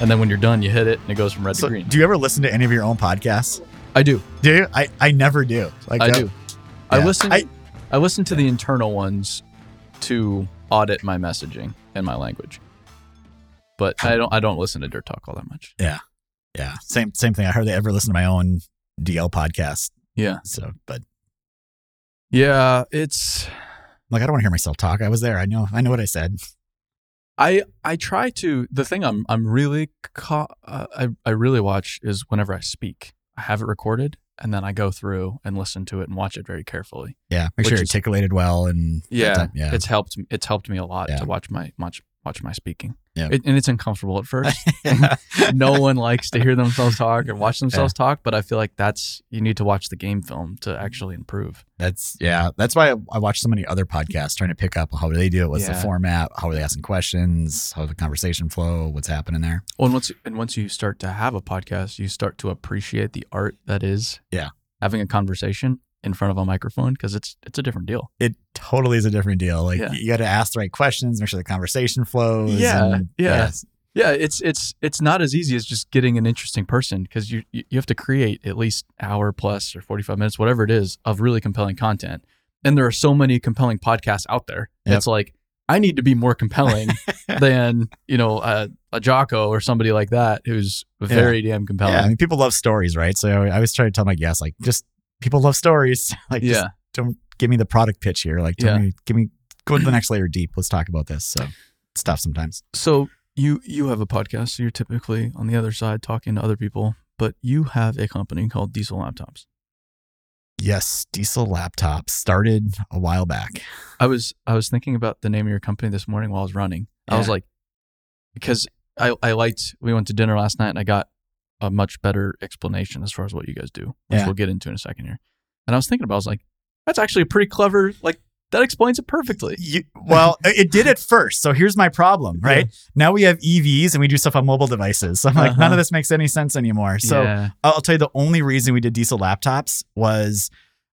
And then when you're done, you hit it and it goes from red So, to green. do you ever listen to any of your own podcasts? I do. Do you? I, I never do. Like I that- do. I listen. I- I, listen to the internal ones to audit my messaging and my language, but I don't. I don't listen to Dirt Talk all that much. Yeah, yeah, same same thing. I hardly ever listen to my own DL podcast. Yeah. So, but Yeah, it's. like, I don't want to hear myself talk. I was there. I know. I know what I said. I I try to. The thing I'm I'm really ca- uh, I I really watch is whenever I speak. I have it recorded and then I go through and listen to it and watch it very carefully. Yeah, make sure you're articulated well and Yeah, yeah. It's helped. It's helped me a lot Yeah. to watch my watch watch my speaking. Yeah. It, and it's uncomfortable at first. no one likes to hear themselves talk or watch themselves talk, but I feel like that's you need to watch the game film to actually improve. That's yeah. That's why I, I watch so many other podcasts trying to pick up how do they do it, what's the format, how are they asking questions, how the conversation flow, what's happening there. Well, and once and once you start to have a podcast, you start to appreciate the art that is Yeah. having a conversation in front of a microphone because it's it's a different deal. It totally is a different deal. Like Yeah. you got to ask the right questions, make sure the conversation flows. Yeah, and- yeah. yes. Yeah, it's it's it's not as easy as just getting an interesting person because you you have to create at least hour plus or forty five minutes, whatever it is, of really compelling content. And there are so many compelling podcasts out there. Yep. It's like I need to be more compelling than you know a, a Jocko or somebody like that who's very damn compelling. Yeah, I mean, people love stories, right? So I always try to tell my guests, like, just people love stories. like, yeah. don't give me the product pitch here. Like, tell Yeah. me, give me, go to the next layer deep. Let's talk about this. So tough sometimes. So you you have a podcast, so you're typically on the other side talking to other people, but you have a company called Diesel Laptops. Yes, Diesel Laptops started a while back. I was I was thinking about the name of your company this morning while I was running. I was like, because I I liked we went to dinner last night and I got a much better explanation as far as what you guys do, which Yeah. we'll get into in a second here. And I was thinking about, I was like, that's actually a pretty clever like that explains it perfectly. You, well, it did at first. So here's my problem, right? Now we have EVs and we do stuff on mobile devices. So I'm like, none Uh-huh. of this makes any sense anymore. So yeah. I'll I'll tell you the only reason we did diesel laptops was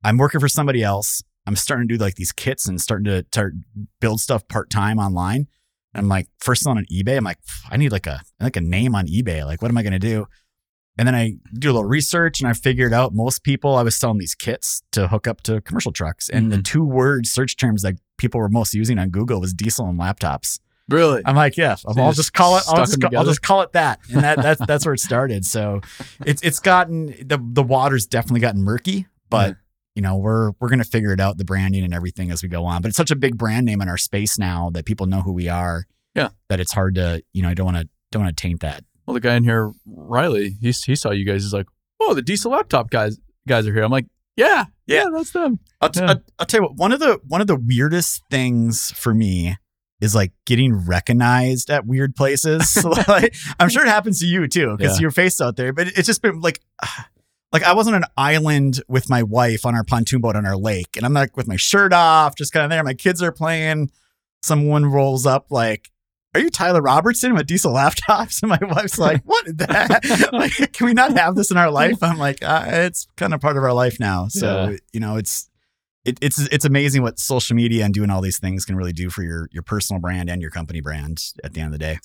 I'm working for somebody else. I'm starting to do like these kits and starting to, to build stuff part time online. I'm like first on an eBay. I'm like, I need like a like a name on eBay. Like, what am I gonna do? And then I do a little research and I figured out most people I was selling these kits to hook up to commercial trucks. And the Mhm. two word search terms that people were most using on Google was diesel and laptops. Really? I'm like, yeah, I'll, I'll just call it. I'll just, I'll just call it that, and that that's that's where it started. So, it's it's gotten the the water's definitely gotten murky, but Yeah. you know we're we're gonna figure it out, the branding and everything as we go on. But it's such a big brand name in our space now that people know who we are. Yeah. that it's hard to you know I don't want to don't want to taint that. Well, the guy in here, Riley, he he saw you guys. He's like, "Oh, the diesel laptop guys guys are here." I'm like, "Yeah, yeah, Yeah. that's them." I'll, t- Yeah. I'll, I'll tell you what. One of the one of the weirdest things for me is like getting recognized at weird places. like, I'm sure it happens to you too because Yeah. your face out there. But it's just been like, like I was on an island with my wife on our pontoon boat on our lake, and I'm like with my shirt off, just kind of there. My kids are playing. Someone rolls up like. Are you Tyler Robertson with diesel laptops? And my wife's like, "What is that? like, can we not have this in our life?" I'm like, uh, "It's kind of part of our life now." So Yeah. you know, it's it, it's it's amazing what social media and doing all these things can really do for your your personal brand and your company brand at the end of the day.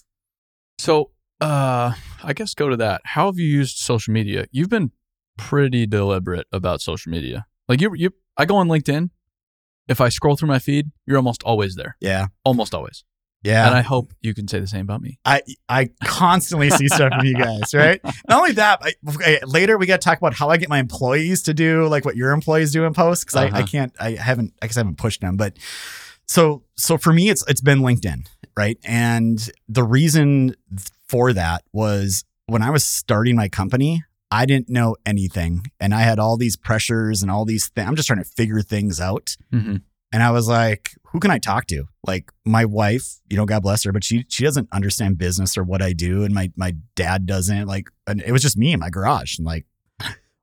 So, uh, I guess go to that. How have you used social media? You've been pretty deliberate about social media. Like you, you, I go on LinkedIn. If I scroll through my feed, you're almost always there. Yeah. Almost always. Yeah. And I hope you can say the same about me. I I constantly see stuff from you guys, right? Not only that, I, later we got to talk about how I get my employees to do like what your employees do in post because I, I Uh-huh. can't I haven't I guess I haven't pushed them, but so so for me it's it's been LinkedIn, right? And the reason for that was when I was starting my company, I didn't know anything, and I had all these pressures and all these things. I'm just trying to figure things out. Mm-hmm. And I was like, who can I talk to? Like my wife, you know, God bless her, but she she doesn't understand business or what I do. And my my dad doesn't. Like and it was just me in my garage. And like,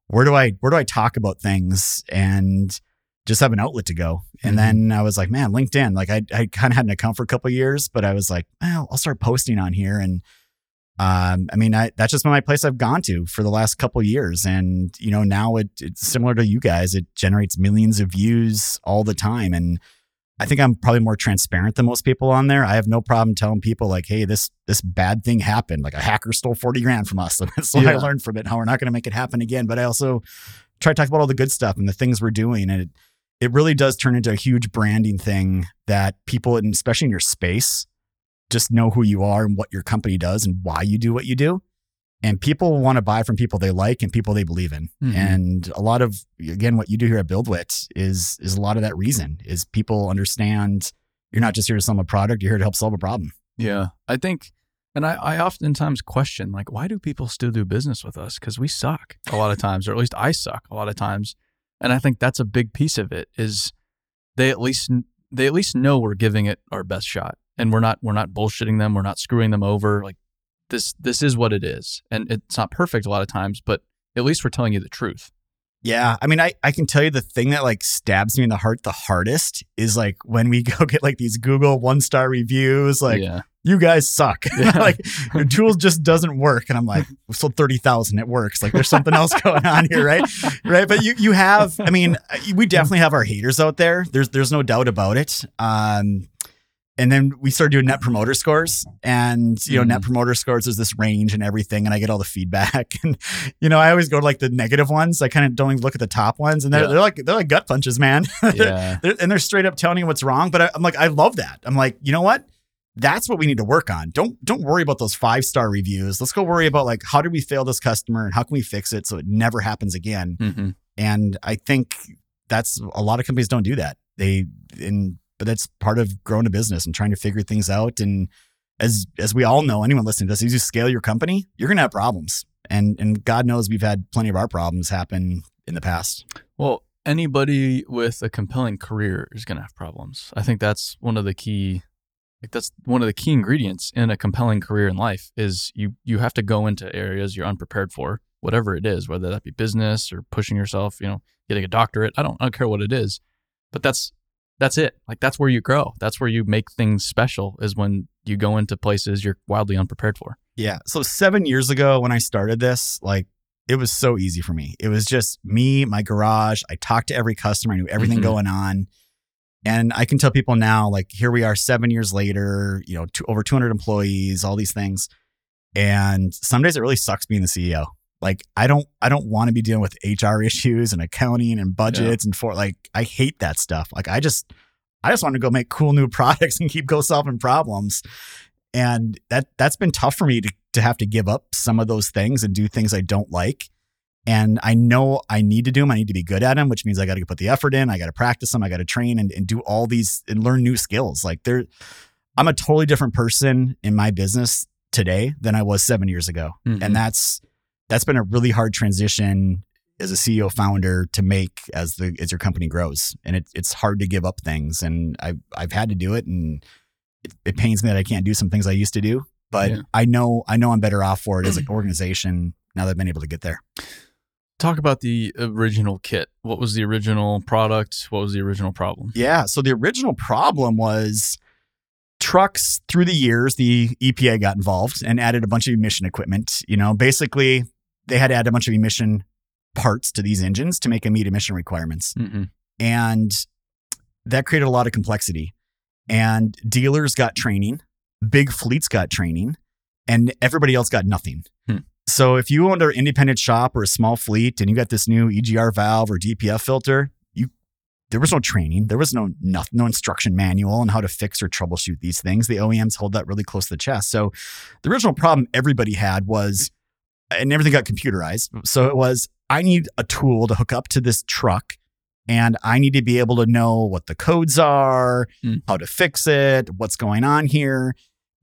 where do I where do I talk about things and just have an outlet to go? And Mhm. then I was like, man, LinkedIn. Like I I kind of had an account for a couple of years, but I was like, well, I'll start posting on here. And um, I mean, I, that's just been my place I've gone to for the last couple of years. And, you know, now it, it's similar to you guys. It generates millions of views all the time. And I think I'm probably more transparent than most people on there. I have no problem telling people like, hey, this this bad thing happened. Like a hacker stole 40 grand from us. And that's what I learned from it, how we're not going to make it happen again. But I also try to talk about all the good stuff and the things we're doing. And it, it really does turn into a huge branding thing that people, and especially in your space, just know who you are and what your company does and why you do what you do. And people want to buy from people they like and people they believe in. Mhm. And a lot of again, what you do here at BuildWitt is is a lot of that reason is people understand you're not just here to sell them a product, you're here to help solve a problem. Yeah. I think, and I, I oftentimes question, like, why do people still do business with us? Because we suck a lot of times, or at least I suck a lot of times. And I think that's a big piece of it is they at least they at least know we're giving it our best shot, and we're not we're not bullshitting them, we're not screwing them over. Like this this is what it is, and it's not perfect a lot of times, but at least we're telling you the truth. Yeah. I mean, I, I can tell you the thing that like stabs me in the heart the hardest is like when we go get like these Google one star reviews, like yeah, you guys suck. Yeah. like your tools just doesn't work. And I'm like, we sold 30,000. It works. Like there's something else going on here. Right. Right. But you, you have, I mean, we definitely have our haters out there. There's, there's no doubt about it. Um, and then we started doing net promoter scores and you know net promoter scores is this range and everything and i get all the feedback and you know i always go to like the negative ones i kind of don't even look at the top ones and they're, Yeah. they're like they're like gut punches man yeah, they're, and they're straight up telling you what's wrong. But I, I'm like, I love that. I'm like, you know what? That's what we need to work on. Don't don't worry about those five star reviews. Let's go worry about like how did we fail this customer and how can we fix it so it never happens again. hmm And I think that's a lot of companies don't do that. They and but that's part of growing a business and trying to figure things out. And as as we all know, anyone listening to this, as you scale your company, you're gonna have problems. And and God knows we've had plenty of our problems happen in the past. Well, anybody with a compelling career is to have problems. I think that's one of the key like that's one of the key ingredients in a compelling career in life is you you have to go into areas you're unprepared for, whatever it is, whether that be business or pushing yourself, you know, getting a doctorate. I don't I don't care what it is. But that's that's it. Like that's where you grow. That's where you make things special is when you go into places you're wildly unprepared for. Yeah. So seven years ago when I started this, like it was so easy for me. It was just me, my garage. I talked to every customer. I knew everything Mhm. going on. And I can tell people now, like here we are seven years later, you know, two, over 200 employees, all these things. And some days it really sucks being the CEO. Like I don't, I don't want to be dealing with HR issues and accounting and budgets and for like, I hate that stuff. Like I just, I just want to go make cool new products and keep go solving problems and that that's been tough for me to, to have to give up some of those things and do things I don't like. And I know I need to do them. I need to be good at them, which means I got to put the effort in. I got to practice them. I got to train and, and do all these and learn new skills. Like there, I'm a totally different person in my business today than I was seven years ago. Mhm. And that's, that's been a really hard transition as a CEO founder to make as the, as your company grows. And it, it's hard to give up things. And I've, I've had to do it. And it, it pains me that I can't do some things I used to do, but Yeah. I know I know I'm better off for it as an organization now that I've been able to get there. Talk about the original kit. What was the original product? What was the original problem? Yeah. So the original problem was trucks through the years, the EPA got involved and added a bunch of emission equipment. You know, basically they had to add a bunch of emission parts to these engines to make them meet emission requirements. Mm-hmm. And that created a lot of complexity. And dealers got training, big fleets got training, and everybody else got nothing. Hmm. So if you owned an independent shop or a small fleet and you got this new EGR valve or DPF filter, you there was no training, there was no no, no instruction manual on how to fix or troubleshoot these things. The OEMs hold that really close to the chest. So the original problem everybody had was, and everything got computerized. So it was, I need a tool to hook up to this truck. And I need to be able to know what the codes are, Hmm. how to fix it, what's going on here.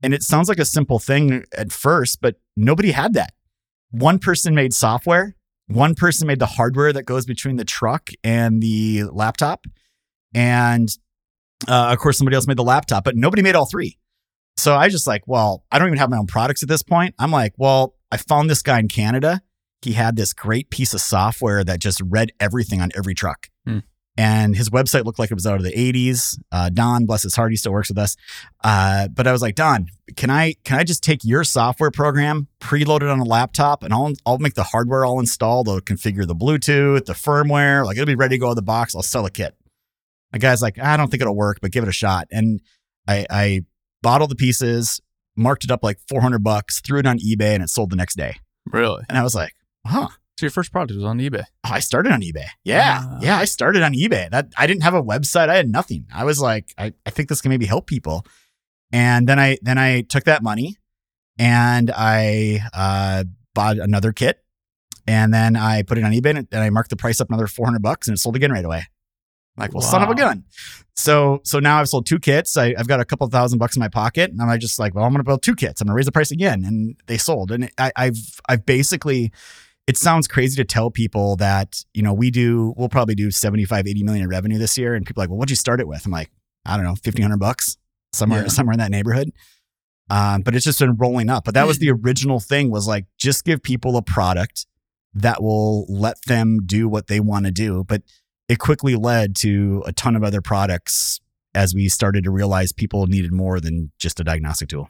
And it sounds like a simple thing at first, but nobody had that one person made software, one person made the hardware that goes between the truck and the laptop, and uh, of course somebody else made the laptop, but nobody made all three. So I just like, well, I don't even have my own products at this point. I'm like, well, I found this guy in Canada. He had this great piece of software that just read everything on every truck. Hmm. And his website looked like it was out of the 80s. Uh, Don, bless his heart, he still works with us. Uh, but I was like, Don, can I can I just take your software program, preload it on a laptop, and I'll I'll make the hardware all installed. I'll configure the Bluetooth, the firmware, like it'll be ready to go out of the box. I'll sell a kit. The guy's like, I don't think it'll work, but give it a shot. And I, I all the pieces, marked it up like 400 bucks, threw it on eBay, and it sold the next day. Really? And I was like, huh. So your first product was on eBay. Oh, I started on eBay. Yeah. Ah. Yeah. I started on eBay. That I didn't have a website. I had nothing. I was like, I, I think this can maybe help people. And then I then I took that money and I uh, bought another kit. And then I put it on eBay and, and I marked the price up another 400 bucks and it sold again right away. Like, well, son of a gun. So so now I've sold two kits. I, I've got a couple thousand bucks in my pocket, and I'm just like, well, I'm going to build two kits. I'm going to raise the price again, and they sold. And I, I've I've basically it sounds crazy to tell people that, you know, we do, we'll probably do 75, 80 million in revenue this year. And people are like, well, what'd you start it with? I'm like, I don't know, 1500 bucks somewhere, Yeah. somewhere in that neighborhood. Um, but it's just been rolling up. But that was the original thing was like, just give people a product that will let them do what they want to do. But it quickly led to a ton of other products as we started to realize people needed more than just a diagnostic tool.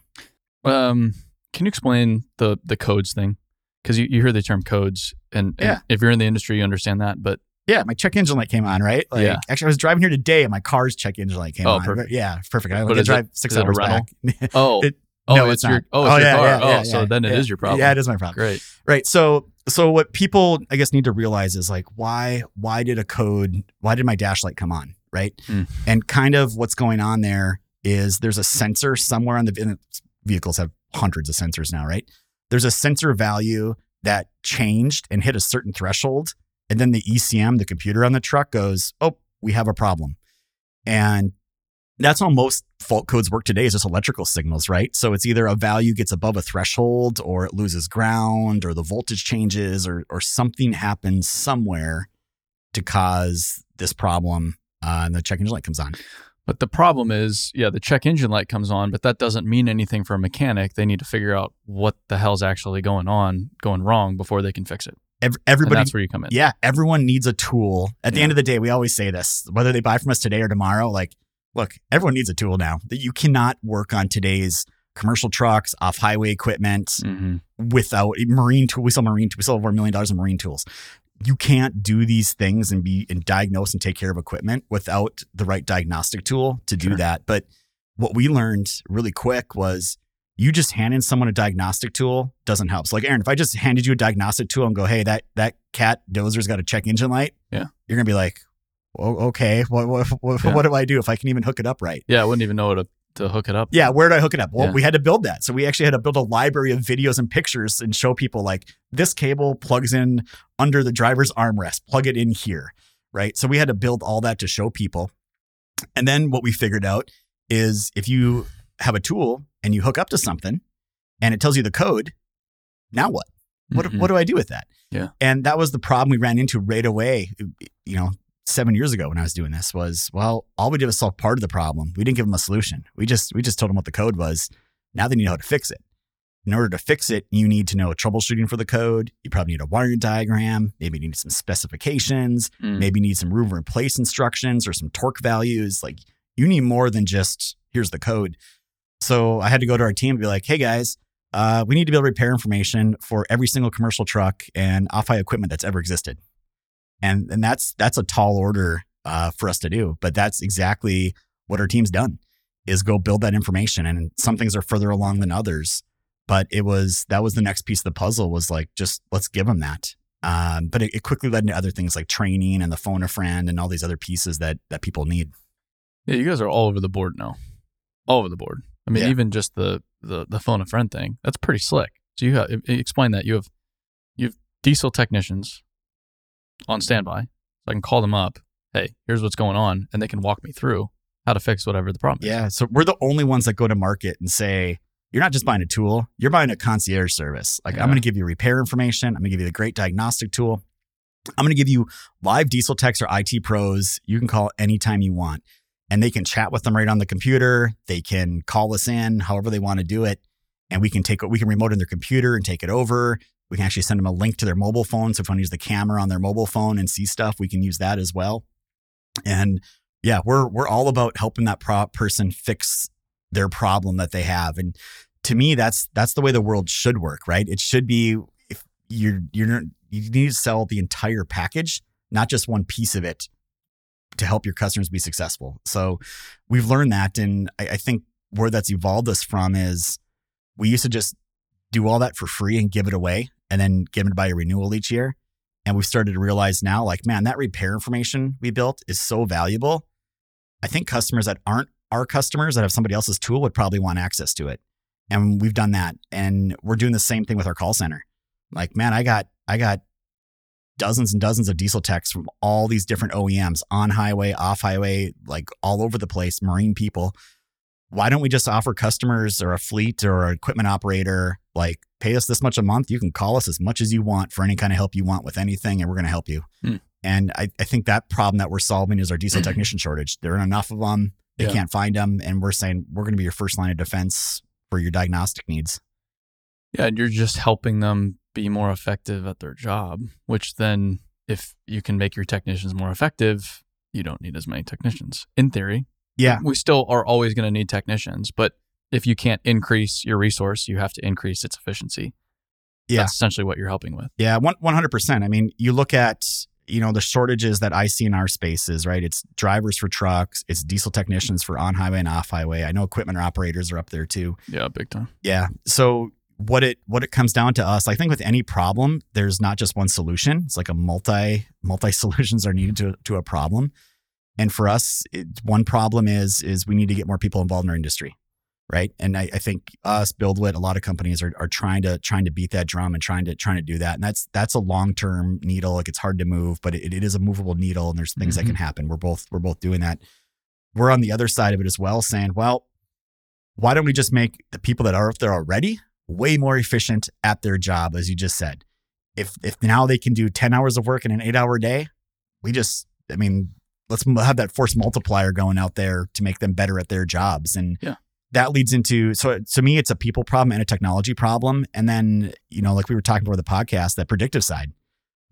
Um, can you explain the the codes thing? Because you, you hear the term codes, and, and Yeah. if you're in the industry, you understand that. But Yeah, my check engine light came on, right? Like, Yeah. Actually, I was driving here today, and my car's check engine light came Oh, on. perfect. Yeah, perfect. I But only is drive it- six is it hours back. oh, It- oh, no, it's, it's your oh, it's Oh, your yeah, car. yeah, oh, yeah, so yeah, then it is your problem. Yeah, it is my problem. Great. Right. So, so what people I guess need to realize is like, why, why did a code, why did my dash light come on? Right. Hmm. And kind of what's going on there is there's a sensor somewhere on the vehicles have hundreds of sensors now, right? There's a sensor value that changed and hit a certain threshold. And then the ECM, the computer on the truck goes, oh, we have a problem. And that's how most fault codes work today is just electrical signals, right? So it's either a value gets above a threshold or it loses ground or the voltage changes or, or something happens somewhere to cause this problem uh, and the check engine light comes on. But the problem is, yeah, the check engine light comes on, but that doesn't mean anything for a mechanic. They need to figure out what the hell's actually going on, going wrong before they can fix it. Ev- And everybody that's where you come in. Yeah, everyone needs a tool. At the end of the day, we always say this, whether they buy from us today or tomorrow, like, look, everyone needs a tool now. That you cannot work on today's commercial trucks, off highway equipment hmm without marine tool. We sell marine we sell over a million dollars in marine tools. You can't do these things and be and diagnose and take care of equipment without the right diagnostic tool to do Sure. that. But what we learned really quick was you just handing someone a diagnostic tool doesn't help. So like Aaron, if I just handed you a diagnostic tool and go, hey, that that cat dozer's got a check engine light, Yeah. you're gonna be like, okay, what what what, Yeah. what do I do if I can even hook it up right? Yeah, I wouldn't even know how to, to hook it up. Yeah, where do I hook it up? Well, Yeah. we had to build that. So we actually had to build a library of videos and pictures and show people like this cable plugs in under the driver's armrest, plug it in here, right? So we had to build all that to show people. And then what we figured out is if you have a tool and you hook up to something and it tells you the code, now what? What, Mhm. what do I do with that? Yeah. And that was the problem we ran into right away, you know, seven years ago when I was doing this was, well, all we did was solve part of the problem. We didn't give them a solution. We just, we just told them what the code was. Now they need to know how to fix it. In order to fix it, you need to know troubleshooting for the code. You probably need a wiring diagram. Maybe you need some specifications. Mm. Maybe you need some room place instructions or some torque values. Like you need more than just here's the code. So I had to go to our team and be like, hey guys, uh, we need to be able to repair information for every single commercial truck and off-high equipment that's ever existed. And and that's that's a tall order uh, for us to do, but that's exactly what our team's done is go build that information. And some things are further along than others, but it was that was the next piece of the puzzle was like just let's give them that. Um, but it, it quickly led into other things like training and the phone a friend and all these other pieces that that people need. Yeah, you guys are all over the board now. All over the board. I mean, Yeah. even just the the the phone a friend thing. That's pretty slick. So you have explain that you have you have diesel technicians on standby. So I can call them up. Hey, here's what's going on, and they can walk me through how to fix whatever the problem is. Yeah. So we're the only ones that go to market and say, you're not just buying a tool, you're buying a concierge service. Like, Yeah. I'm going to give you repair information. I'm going to give you the great diagnostic tool. I'm going to give you live diesel techs or IT pros. You can call anytime you want. And they can chat with them right on the computer. They can call us in however they want to do it. And we can take we can remote in their computer and take it over. We can actually send them a link to their mobile phone. So if you want to use the camera on their mobile phone and see stuff, we can use that as well. And yeah, we're we're all about helping that pro- person fix their problem that they have. And to me, that's that's the way the world should work, right? It should be if you're you're you need to sell the entire package, not just one piece of it, to help your customers be successful. So we've learned that, and I, I think where that's evolved us from is we used to just do all that for free and give it away, and then give it by a renewal each year. And we've started to realize now, like, man, that repair information we built is so valuable. I think customers that aren't our customers that have somebody else's tool would probably want access to it. And we've done that. And we're doing the same thing with our call center. Like, man, I got I got dozens and dozens of diesel techs from all these different OEMs on highway, off highway, like all over the place, marine people. Why don't we just offer customers or a fleet or an equipment operator like pay us this much a month? You can call us as much as you want for any kind of help you want with anything, and we're going to help you. Hmm. And I, I think that problem that we're solving is our diesel technician shortage. There aren't enough of them. They Yeah. can't find them. And we're saying we're going to be your first line of defense for your diagnostic needs. Yeah, and you're just helping them be more effective at their job, which then if you can make your technicians more effective, you don't need as many technicians. In theory, Yeah. we still are always going to need technicians, but if you can't increase your resource, you have to increase its efficiency. Yeah. That's essentially what you're helping with. Yeah, one one hundred percent. I mean, you look at you know the shortages that I see in our spaces, right? It's drivers for trucks, it's diesel technicians for on highway and off highway. I know equipment operators are up there too. Yeah, big time. Yeah. So what it what it comes down to us, I think with any problem, there's not just one solution. It's like a multi multi solutions are needed to to a problem. And for us, it, one problem is is we need to get more people involved in our industry, right? And I, I think us, BuildWitt, a lot of companies are, are trying to trying to beat that drum and trying to trying to do that. And that's that's a long term needle. Like it's hard to move, but it, it is a movable needle, and there's things that can mm-hmm. happen. We're both we're both doing that. We're on the other side of it as well, saying, well, why don't we just make the people that are up there already way more efficient at their job, as you just said? If if now they can do 10 hours of work in an eight hour day, we just, I mean, let's have that force multiplier going out there to make them better at their jobs. And Yeah. That leads into, so to me, it's a people problem and a technology problem. And then, you know, like we were talking before the podcast, that predictive side.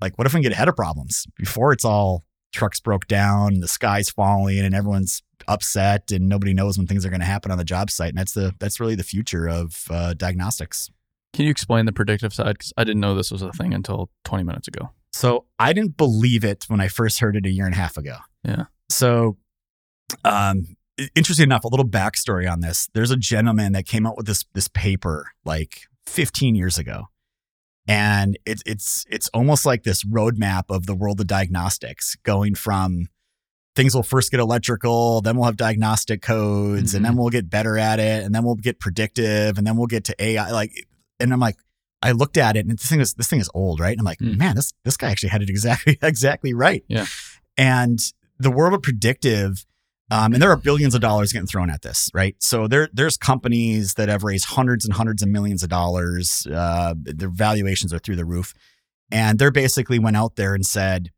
Like, what if we get ahead of problems before it's all trucks broke down, the sky's falling, and everyone's upset, and nobody knows when things are going to happen on the job site? And that's the that's really the future of uh, diagnostics. Can you explain the predictive side? Because I didn't know this was a thing until 20 minutes ago. So I didn't believe it when I first heard it a year and a half ago. Yeah. So, um, interesting enough, a little backstory on this. There's a gentleman that came out with this this paper like 15 years ago, and it's it's it's almost like this roadmap of the world of diagnostics, going from things will first get electrical, then we'll have diagnostic codes, and then we'll get better at it, and then we'll get predictive, and then we'll get to AI. Like, and I'm like. I looked at it and this thing is this thing is old, right? And I'm like, Mm. man, this this guy actually had it exactly exactly right. Yeah. And the world of predictive, um, and there are billions of dollars getting thrown at this, right? So there there's companies that have raised hundreds and hundreds of millions of dollars. Uh, their valuations are through the roof, and they're basically went out there and said,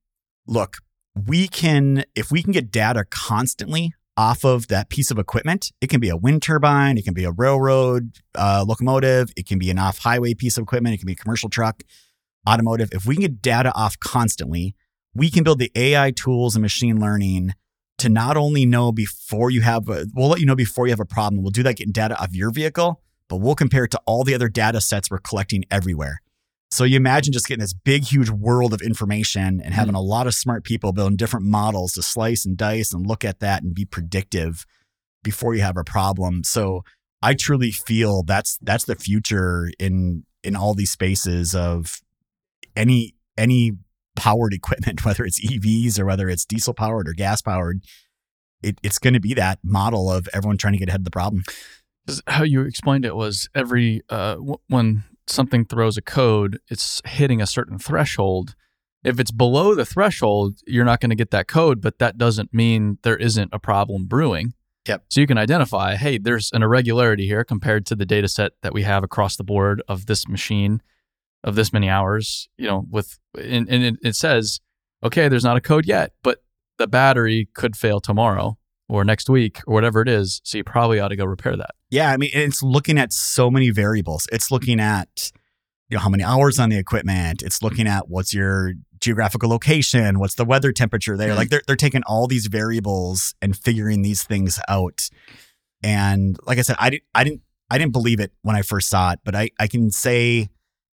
look, we can if we can get data constantly off of that piece of equipment. It can be a wind turbine, it can be a railroad uh, locomotive, it can be an off highway piece of equipment, it can be a commercial truck, automotive. If we can get data off constantly, we can build the AI tools and machine learning to not only know before you have, a, we'll let you know before you have a problem. We'll do that getting data off your vehicle, but we'll compare it to all the other data sets we're collecting everywhere. So you imagine just getting this big, huge world of information and having mm. a lot of smart people building different models to slice and dice and look at that and be predictive before you have a problem. So I truly feel that's that's the future in in all these spaces of any any powered equipment, whether it's EVs or whether it's diesel powered or gas powered. It, it's going to be that model of everyone trying to get ahead of the problem. How you explained it was every uh, w- when something throws a code, it's hitting a certain threshold. If it's below the threshold, you're not going to get that code, but that doesn't mean there isn't a problem brewing. Yep. So you can identify, hey, there's an irregularity here compared to the data set that we have across the board of this machine of this many hours, you know, with and, and it, it says, okay, there's not a code yet, but the battery could fail tomorrow or next week or whatever it is. So you probably ought to go repair that. Yeah, I mean, it's looking at so many variables. It's looking at you know how many hours on the equipment. It's looking at what's your geographical location, what's the weather temperature there. Like mm-hmm. they're they're taking all these variables and figuring these things out. And like I said, I didn't I didn't I didn't believe it when I first saw it, but I I can say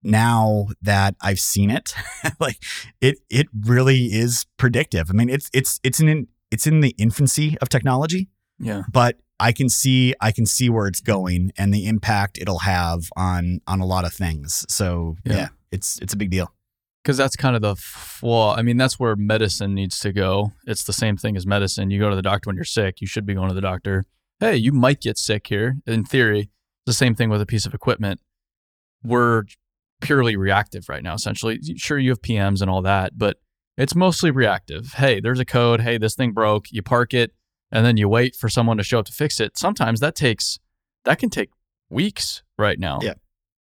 now that I've seen it, like it it really is predictive. I mean, it's it's it's in it's in the infancy of technology Yeah. but I can see I can see where it's going and the impact it'll have on on a lot of things. So Yeah. yeah, it's it's a big deal. Because that's kind of the flaw. I mean, that's where medicine needs to go. It's the same thing as medicine. You go to the doctor when you're sick. You should be going to the doctor. Hey, you might get sick here. In theory, the same thing with a piece of equipment. We're purely reactive right now, essentially. Sure, you have PMs and all that, but it's mostly reactive. Hey, there's a code. Hey, this thing broke. You park it, and then you wait for someone to show up to fix it. Sometimes that takes, that can take weeks right now. Yeah.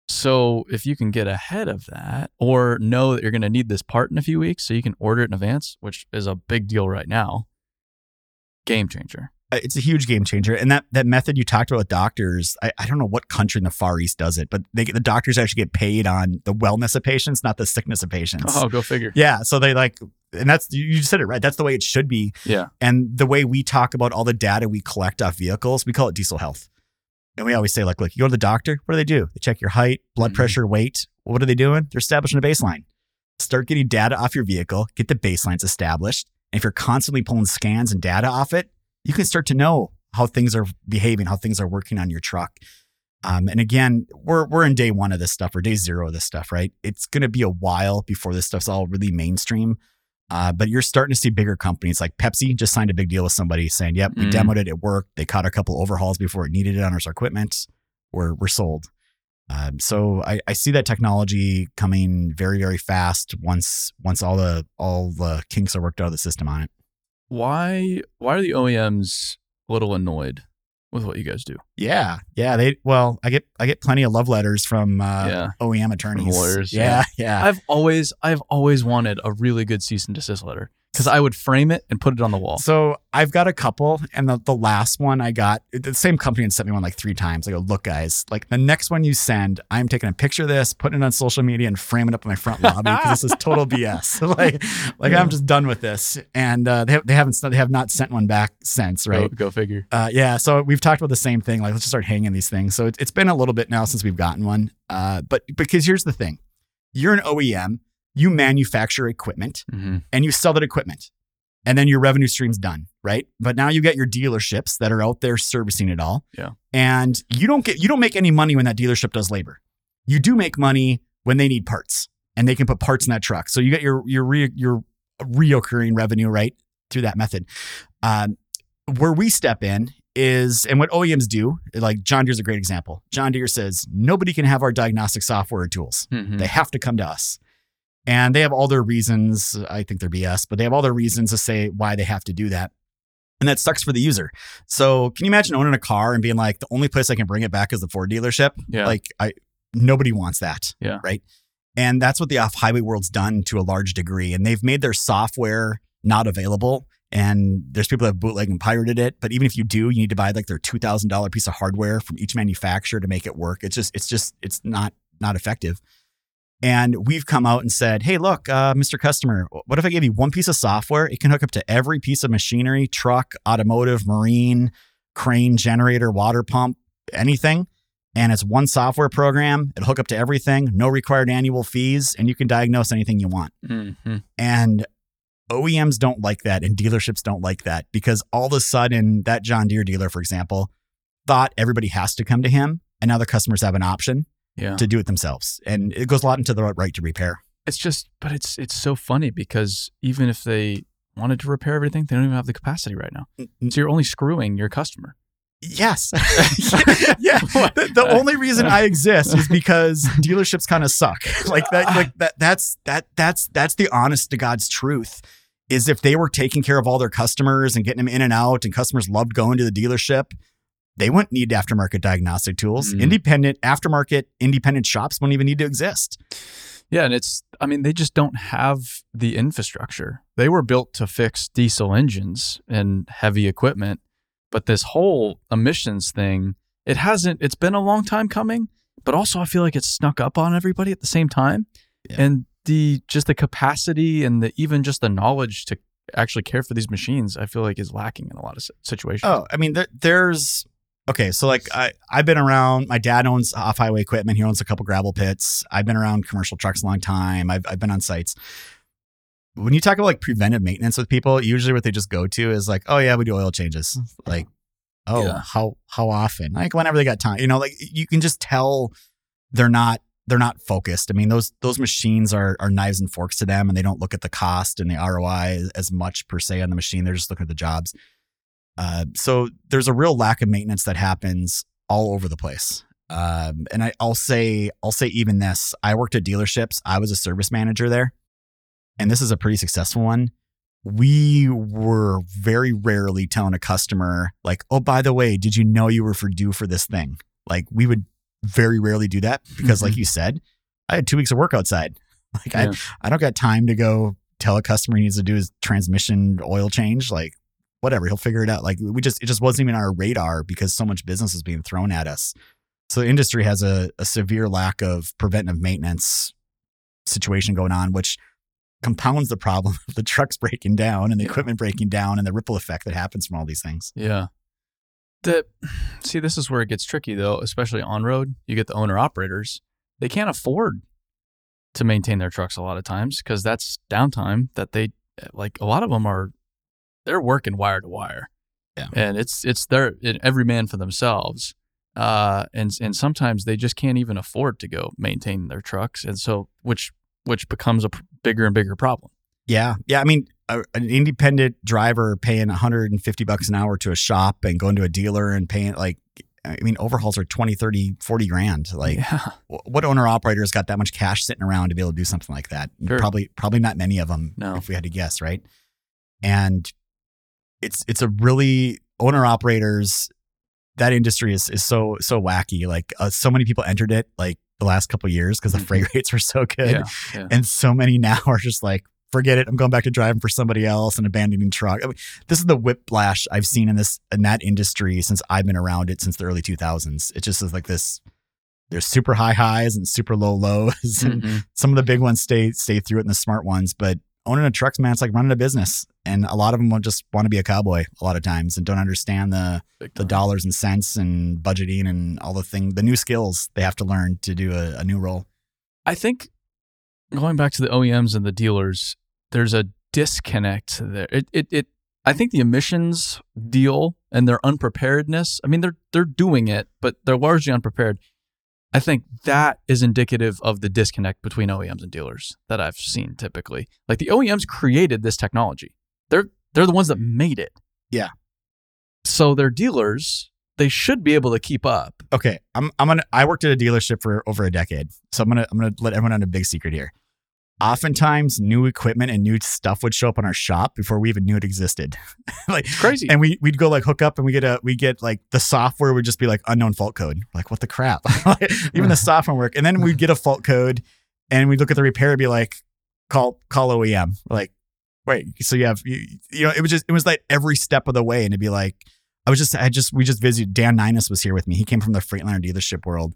So if you can get ahead of that or know that you're going to need this part in a few weeks so you can order it in advance, which is a big deal right now, game changer. Uh, It's a huge game changer. And that that method you talked about with doctors, I, I don't know what country in the Far East does it, but they get, the doctors actually get paid on the wellness of patients, not the sickness of patients. Oh, go figure. Yeah, so they like, and that's you said it right. That's the way it should be. Yeah. And the way we talk about all the data we collect off vehicles, we call it diesel health. And we always say, like, look, you go to the doctor, what do they do? They check your height, blood Mhm. pressure, weight. What are they doing? They're establishing a baseline. Start getting data off your vehicle, get the baselines established. And if you're constantly pulling scans and data off it, you can start to know how things are behaving, how things are working on your truck. Um, and again, we're we're in day one of this stuff or day zero of this stuff, right? It's going to be a while before this stuff's all really mainstream. Uh, but you're starting to see bigger companies like Pepsi just signed a big deal with somebody saying, "Yep, we Mhm. demoed it. It worked. They caught a couple overhauls before it needed it on our equipment. We're we're sold." Um, so I, I see that technology coming very very fast once once all the all the kinks are worked out of the system on it. Why why are the OEMs a little annoyed with what you guys do? Yeah, yeah. They well, I get I get plenty of love letters from uh, Yeah. OEM attorneys, lawyers, Yeah, yeah. I've always I've always wanted a really good cease and desist letter because I would frame it and put it on the wall. So I've got a couple, and the, the last one I got, the same company had sent me one like three times. I go, look, guys, like the next one you send, I'm taking a picture of this, putting it on social media, and framing it up in my front lobby because this is total BS. like, like Yeah. I'm just done with this. And uh, they they haven't they have not sent one back since, right? Go, go figure. Uh, yeah, so we've talked about the same thing. Like, let's just start hanging these things. So it, it's been a little bit now since we've gotten one. Uh, but because here's the thing, you're an OEM, you manufacture equipment hmm and you sell that equipment and then your revenue stream's done right? But now you get your dealerships that are out there servicing it all. Yeah. and you don't get you don't make any money when that dealership does labor. You do make money when they need parts and they can put parts in that truck. So you get your your re, your reoccurring revenue right through that method. Um, where we step in is and what OEMs do like John Deere's a great example. John Deere says nobody can have our diagnostic software or tools. Hmm they have to come to us. And they have all their reasons. I think they're BS, but they have all their reasons to say why they have to do that. And that sucks for the user. So can you imagine owning a car and being like, the only place I can bring it back is the Ford dealership? Yeah. Like I nobody wants that. Yeah. Right. And that's what the off highway world's done to a large degree. And they've made their software not available. And there's people that have bootlegged and pirated it. But even if you do, you need to buy like their two thousand dollar piece of hardware from each manufacturer to make it work. It's just, it's just, it's not not effective. And we've come out and said, hey, look, uh, Mr. Customer, what if I gave you one piece of software? It can hook up to every piece of machinery, truck, automotive, marine, crane, generator, water pump, anything. And it's one software program. It'll hook up to everything, no required annual fees, and you can diagnose anything you want. hmm And OEMs don't like that, and dealerships don't like that because all of a sudden, that John Deere dealer, for example, thought everybody has to come to him, and now the customers have an option Yeah. to do it themselves, and it goes a lot into the right to repair. It's just, but it's it's so funny because even if they wanted to repair everything, they don't even have the capacity right now. So you're only screwing your customer. Yes. yeah. The, the uh, only reason uh. I exist is because dealerships kind of suck. Like that uh. like that that's that that's that's the honest to God's truth. Is if they were taking care of all their customers and getting them in and out and customers loved going to the dealership, they wouldn't need aftermarket diagnostic tools. Mhm. Independent aftermarket independent shops wouldn't even need to exist. Yeah, and it's I mean they just don't have the infrastructure. They were built to fix diesel engines and heavy equipment, but this whole emissions thing, it hasn't it's been a long time coming, but also I feel like it's snuck up on everybody at the same time. Yeah. And the just the capacity and the even just the knowledge to actually care for these machines, I feel like is lacking in a lot of situations. Oh, I mean, there, there's okay. So like, I I've been around. My dad owns off highway equipment. He owns a couple gravel pits. I've been around commercial trucks a long time. I've I've been on sites. When you talk about like preventive maintenance with people, usually what they just go to is like, oh yeah, we do oil changes. Mm, like, oh Yeah. how how often? Like whenever they got time. You know, like you can just tell they're not they're not focused. I mean, those those machines are are knives and forks to them, and they don't look at the cost and the ROI as, as much per se on the machine. They're just looking at the jobs. Uh, so there's a real lack of maintenance that happens all over the place. Um, and I, I'll say, I'll say even this. I worked at dealerships. I was a service manager there, and this is a pretty successful one. We were very rarely telling a customer like, "Oh, by the way, did you know you were for due for this thing?" Like we would very rarely do that because, like you said, I had two weeks of work outside. Like Yeah. I, I don't got time to go tell a customer he needs to do his transmission oil change. Like whatever, he'll figure it out. Like we just, it just wasn't even on our radar because so much business is being thrown at us. So the industry has a, a severe lack of preventive maintenance situation going on, which compounds the problem of the trucks breaking down and the equipment breaking down and the ripple effect that happens from all these things. Yeah. The see, this is where it gets tricky though, especially on road. You get the owner operators. They can't afford to maintain their trucks a lot of times because that's downtime that they like a lot of them are they're working wire to wire. Yeah. And it's it's their it, every man for themselves. Uh and and sometimes they just can't even afford to go maintain their trucks and so which which becomes a p- bigger and bigger problem. Yeah. Yeah. I mean, a, an independent driver paying 150 bucks an hour to a shop and going to a dealer and paying like, I mean, overhauls are 20, 30, 40 grand. Like, yeah. wh- what owner operator has got that much cash sitting around to be able to do something like that? Sure. Probably, probably not many of them. No. if we had to guess, right? And it's it's a really owner operators. That industry is is so so wacky. Like uh, so many people entered it like the last couple of years because the Mhm. freight rates were so good, Yeah. Yeah. and so many now are just like. Forget it. I'm going back to driving for somebody else and abandoning truck. I mean, this is the whiplash I've seen in this in that industry since I've been around it since the early 2000s. It just is like this. There's super high highs and super low lows, and Mhm. some of the big ones stay stay through it and the smart ones. But owning a trucks, man, it's like running a business, and a lot of them will just want to be a cowboy a lot of times and don't understand the the dollars and cents and budgeting and all the thing, the new skills they have to learn to do a, a new role. I think going back to the OEMs and the dealers, there's a disconnect there. It, it, it, I think the emissions deal and their unpreparedness. I mean, they're they're doing it, but they're largely unprepared. I think that is indicative of the disconnect between OEMs and dealers that I've seen typically. Like the OEMs created this technology. They're they're the ones that made it. Yeah. So their dealers, they should be able to keep up. Okay, I'm I'm gonna. I worked at a dealership for over a decade, so I'm gonna I'm gonna let everyone on a big secret here. Oftentimes, new equipment and new stuff would show up on our shop before we even knew it existed. like It's crazy. and we we'd go like hook up and we get a we get like the software would just be like unknown fault code. Like what the crap? Even the software work. And then we'd get a fault code and we'd look at the repair and be like, call call OEM. We're like, wait, so you have you, you know, it was just it was like every step of the way. And it'd be like, I was just I just we just visited Dan Ninus was here with me. He came from the Freightliner dealership world.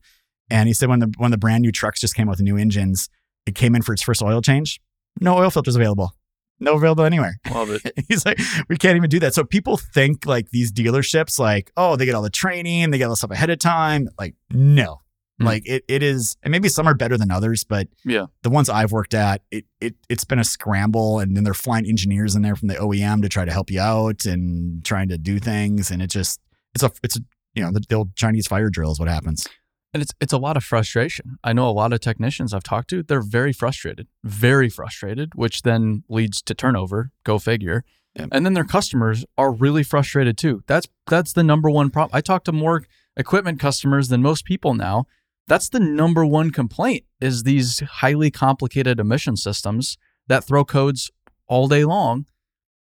And he said when the when the brand new trucks just came out with new engines, it came in for its first oil change. No oil filters available. No available anywhere. Love it. He's like, we can't even do that. So people think like these dealerships, like, oh, they get all the training, they get all the stuff ahead of time. Like, no. Mhm. Like it, it is, and maybe some are better than others, but Yeah. the ones I've worked at, it it it's been a scramble, and then they're flying engineers in there from the OEM to try to help you out and trying to do things, and it just it's a it's a you know, the, the old Chinese fire drill is what happens. And it's it's a lot of frustration. I know a lot of technicians I've talked to, they're very frustrated, very frustrated, which then leads to turnover. Go figure. Yep. And then their customers are really frustrated too. That's that's the number one problem. I talk to more equipment customers than most people now. That's the number one complaint is these highly complicated emission systems that throw codes all day long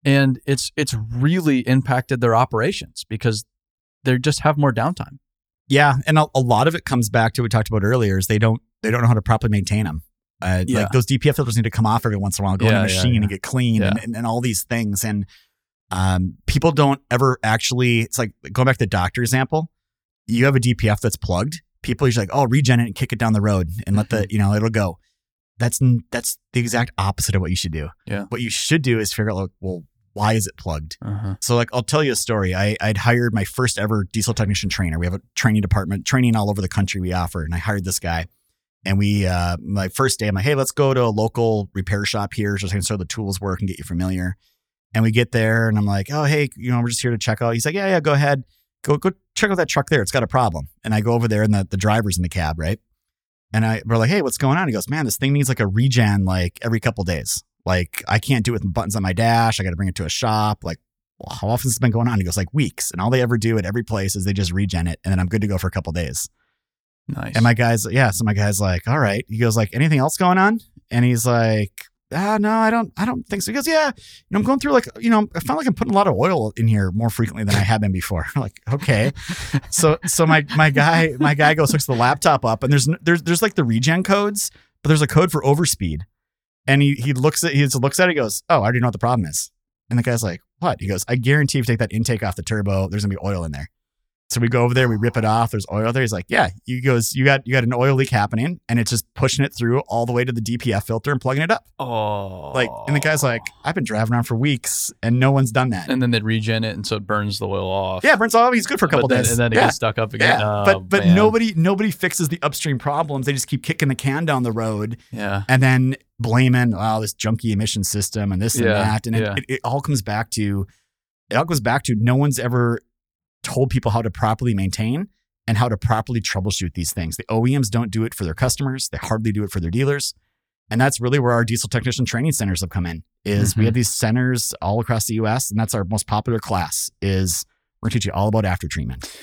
and it's it's really impacted their operations because they just have more downtime. Yeah, and a, a lot of it comes back to what we talked about earlier is they don't they don't know how to properly maintain them. Uh, Yeah. Like those DPF filters need to come off every once in a while, go in Yeah, the yeah, machine yeah. and get clean and, and, and all these things. And um, people don't ever actually, it's like going back to the doctor example, you have a DPF that's plugged. People are usually like, oh, regen it and kick it down the road and let Mm-hmm. the, you know, it'll go. That's that's the exact opposite of what you should do. Yeah. What you should do is figure out, like, well, why is it plugged? Uh-huh. So like I'll tell you a story. I I'd hired my first ever diesel technician trainer. We have a training department, training all over the country we offer, and I hired this guy. And we uh my first day, I'm like, hey, let's go to a local repair shop here just to show the tools work and get you familiar. And we get there and I'm like, oh hey, you know, we're just here to check out. He's like, yeah, yeah, go ahead. Go go check out that truck there. It's got a problem. And I go over there and the, the driver's in the cab, right? And I we're like, hey, what's going on? He goes, man, this thing needs like a regen like every couple days. Like I can't do it with buttons on my dash. I got to bring it to a shop. Like, well, how often has this been going on? He goes, like weeks. And all they ever do at every place is they just regen it, and then I'm good to go for a couple days. Nice. And my guy's, yeah. So my guy's like, all right. He goes, like, anything else going on? And he's like, ah, no, I don't, I don't think so. He goes, yeah. You know, I'm going through like, you know, I found like I'm putting a lot of oil in here more frequently than I have been before. Like, okay. So, so my my guy, my guy goes hooks the laptop up, and there's there's there's like the regen codes, but there's a code for overspeed. And he he looks at he just looks at it, he goes, oh, I already know what the problem is. And the guy's like, what? He goes, I guarantee if you take that intake off the turbo, there's gonna be oil in there. So we go over there, we rip it off. There's oil there. He's like, yeah. He goes, you got you got an oil leak happening, and it's just pushing it through all the way to the DPF filter and plugging it up. oh, Like, and the guy's like, I've been driving around for weeks, and no one's done that. and then they'd regen it, and so it burns the oil off. yeah, burns off. He's good for a couple but then, days. and then it yeah. gets stuck up again. Yeah, Oh, but but man. nobody nobody fixes the upstream problems. They just keep kicking the can down the road Yeah, and then blaming oh this junky emission system and this and that, and it, yeah. it, it all comes back to it all goes back to no one's ever told people how to properly maintain and how to properly troubleshoot these things. The OEMs don't do it for their customers. They hardly do it for their dealers. And that's really where our diesel technician training centers have come in. Is we Mhm. have these centers all across the US and that's our most popular class is we're gonna teach you all about after treatment.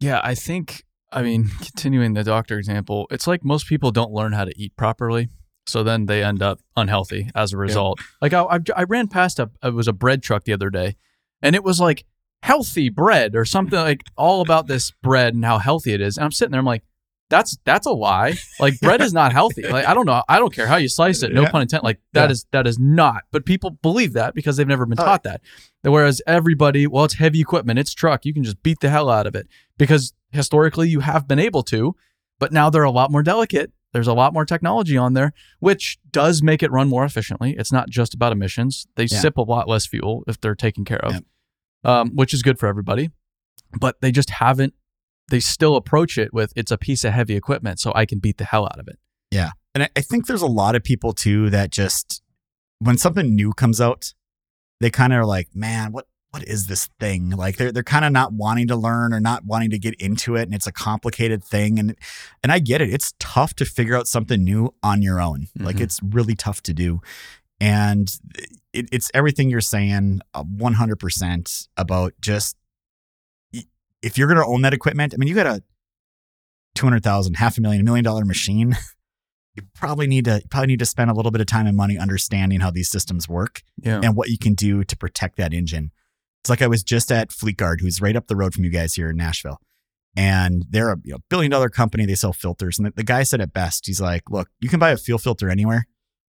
yeah. I think. I mean, continuing the doctor example, it's like most people don't learn how to eat properly, so then they end up unhealthy as a result. Like I, I, I ran past a it was a bread truck the other day, and it was like healthy bread or something like all about this bread and how healthy it is. And I'm sitting there, I'm like, that's that's a lie. Like bread is not healthy. Like I don't know, I don't care how you slice it. No Yeah. pun intended. Like that Yeah. is that is not. But people believe that because they've never been Oh. taught that. Whereas everybody, well, it's heavy equipment, it's truck, you can just beat the hell out of it because historically you have been able to, but now they're a lot more delicate. There's a lot more technology on there, which does make it run more efficiently. It's not just about emissions. They Yeah. sip a lot less fuel if they're taken care of, Yep. um, which is good for everybody. But they just haven't. They still approach it with it's a piece of heavy equipment, so I can beat the hell out of it. Yeah. And I, I think there's a lot of people too that just when something new comes out, they kind of are like, man, what what is this thing? Like they're they're kind of not wanting to learn or not wanting to get into it, and it's a complicated thing. And and I get it. It's tough to figure out something new on your own. Like Mhm. it's really tough to do. And it, it's everything you're saying, one hundred percent about just if you're gonna own that equipment. I mean, you got a two hundred thousand, half a million, a million dollar machine you probably need to probably need to spend a little bit of time and money understanding how these systems work Yeah. and what you can do to protect that engine. It's like I was just at Fleetguard, who's right up the road from you guys here in Nashville. And they're a you know, billion dollar company. They sell filters. And the, the guy said it best. He's like, look, you can buy a fuel filter anywhere.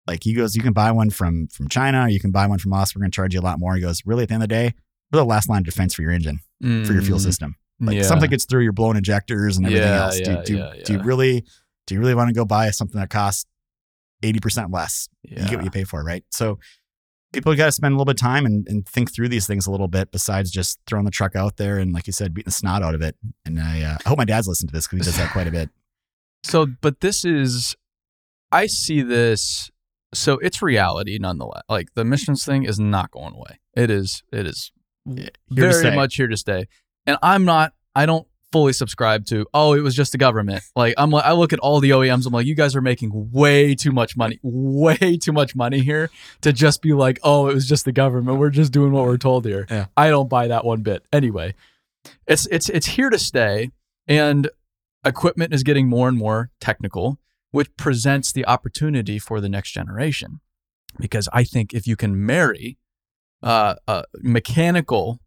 Like he goes, you can buy one from from China, or you can buy one from us. We're gonna charge you a lot more. He goes, really at the end of the day, we're the last line of defense for your engine, for your fuel Mm, system. Like yeah. something gets through your blown injectors and everything Yeah, else. Do, yeah, do, do you really do you really want to go buy something that costs 80% less? Yeah. You get what you pay for, right? So people got to spend a little bit of time and, and think through these things a little bit besides just throwing the truck out there and like you said, beating the snot out of it. And I, uh, I hope my dad's listened to this because he does that quite a bit. So, but this is, I see this. So it's reality nonetheless. Like the missions thing is not going away. It is. It is to very much here to stay. And I'm not. I don't fully subscribe to. Oh, it was just the government. Like I'm like I look at all the OEMs. I'm like, you guys are making way too much money, way too much money here to just be like, oh, it was just the government. We're just doing what we're told here. Yeah. I don't buy that one bit. Anyway, it's it's it's here to stay, and equipment is getting more and more technical, which presents the opportunity for the next generation. Because I think if you can marry uh, uh, mechanical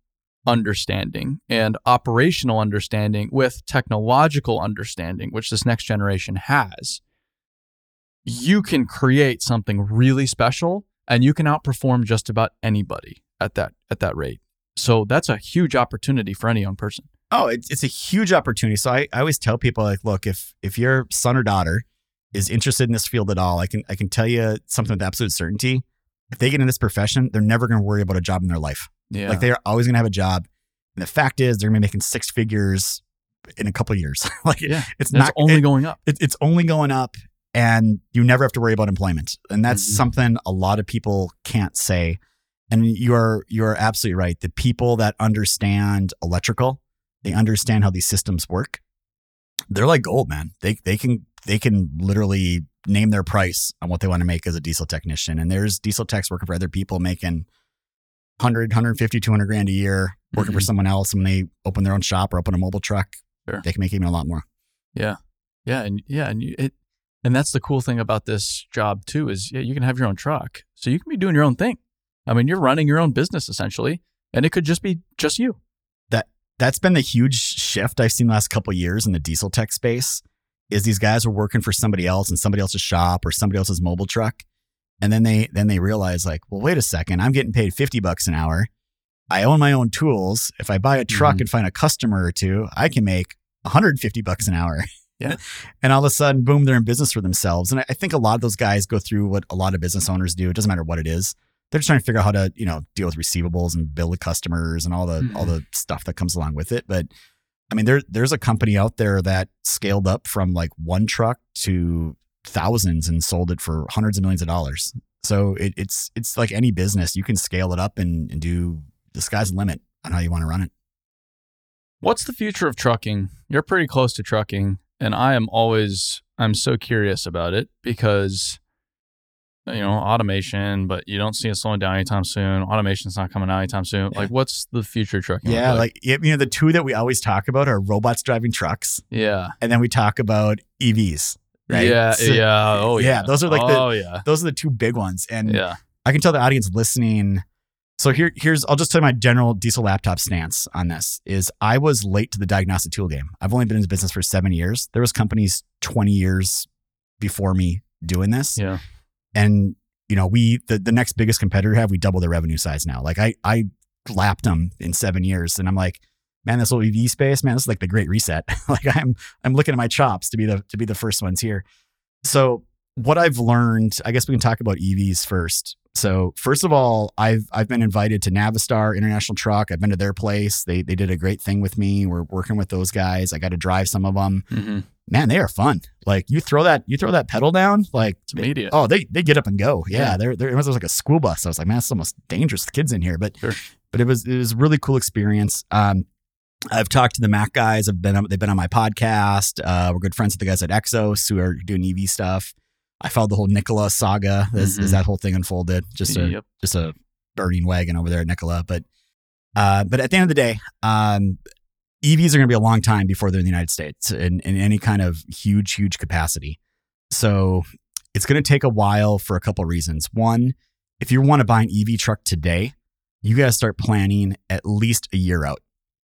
understanding and operational understanding with technological understanding, which this next generation has, you can create something really special and you can outperform just about anybody at that at that rate. So that's a huge opportunity for any young person. Oh, it's, a huge opportunity. So I, I always tell people like, look, if if your son or daughter is interested in this field at all, I can I can tell you something with absolute certainty. If they get in this profession, they're never going to worry about a job in their life. Yeah. Like they're always going to have a job. And the fact is, they're going to be making six figures in a couple of years. like yeah. it's It's not only it- going up. it, it's only going up and you never have to worry about employment and that's Mhm. something a lot of people can't say and you are you are absolutely right the people that understand electrical they understand how these systems work they're like gold man they they can they can literally name their price on what they want to make as a diesel technician and there's diesel techs working for other people making 100 150 200 grand a year working for Mhm. someone else and when they open their own shop or open a mobile truck Sure. they can make even a lot more Yeah, Yeah. and yeah, and you, it, and that's the cool thing about this job too is yeah, you can have your own truck, so you can be doing your own thing. I mean, you're running your own business essentially, and it could just be just you. that's been the huge shift I've seen the last couple of years in the diesel tech space. Is these guys are working for somebody else in somebody else's shop or somebody else's mobile truck, and then they then they realize like, well, wait a second, I'm getting paid fifty bucks an hour. I own my own tools. If I buy a truck Mhm. and find a customer or two, I can make 150 bucks an hour. Yeah. and all of a sudden, boom, they're in business for themselves. And I, I think a lot of those guys go through what a lot of business owners do. It doesn't matter what it is. They're just trying to figure out how to, you know, deal with receivables and bill the customers and all the all the stuff that comes along with it. But I mean, there there's a company out there that scaled up from like one truck to thousands and sold it for hundreds of millions of dollars. So it, it's it's like any business. You can scale it up and, and do the sky's the limit on how you want to run it. What's the future of trucking? You're pretty close to trucking, and I am always I'm so curious about it because you know automation, but you don't see it slowing down anytime soon. Automation's not coming out anytime soon. Yeah. Like, what's the future trucking? Yeah, like you know, the two that we always talk about are robots driving trucks, yeah, and then we talk about EVs. Right? yeah, So yeah. Oh yeah, yeah, those are like the- oh yeah, Those are the two big ones, and yeah. I can tell the audience listening. So here, here's I'll just tell you my general diesel laptop stance on this is I was late to the diagnostic tool game. I've only been in the business for seven years. There was companies 20 years before me doing this. Yeah. And you know, we the, the next biggest competitor have, we double their revenue size now. Like I I lapped them in seven years. And I'm like, man, this little EV space, man, this is like the great reset. like I'm I'm looking at my chops to be the to be the first ones here. So what I've learned, I guess we can talk about EVs first. So first of all, I've I've been invited to Navistar International Truck. I've been to their place. They they did a great thing with me. We're working with those guys. I got to drive some of them. Mm-hmm. Man, they are fun. Like you throw that you throw that pedal down, like It's immediate. oh they they get up and go. Yeah, Yeah. they're they're it was like a school bus. I was like, man, it's almost dangerous. The kids in here, but Sure. but it was it was a really cool experience. Um, I've talked to the Mack guys. I've been they've been on my podcast. Uh, we're good friends with the guys at Xos who are doing EV stuff. I followed the whole Nikola saga as, as Mhm. that whole thing unfolded. Just a yep. just a burning wagon over there at Nikola. But uh, but at the end of the day, um, EVs are going to be a long time before they're in the United States in, in any kind of huge huge capacity. So it's going to take a while for a couple reasons. One, if you want to buy an EV truck today, you got to start planning at least a year out.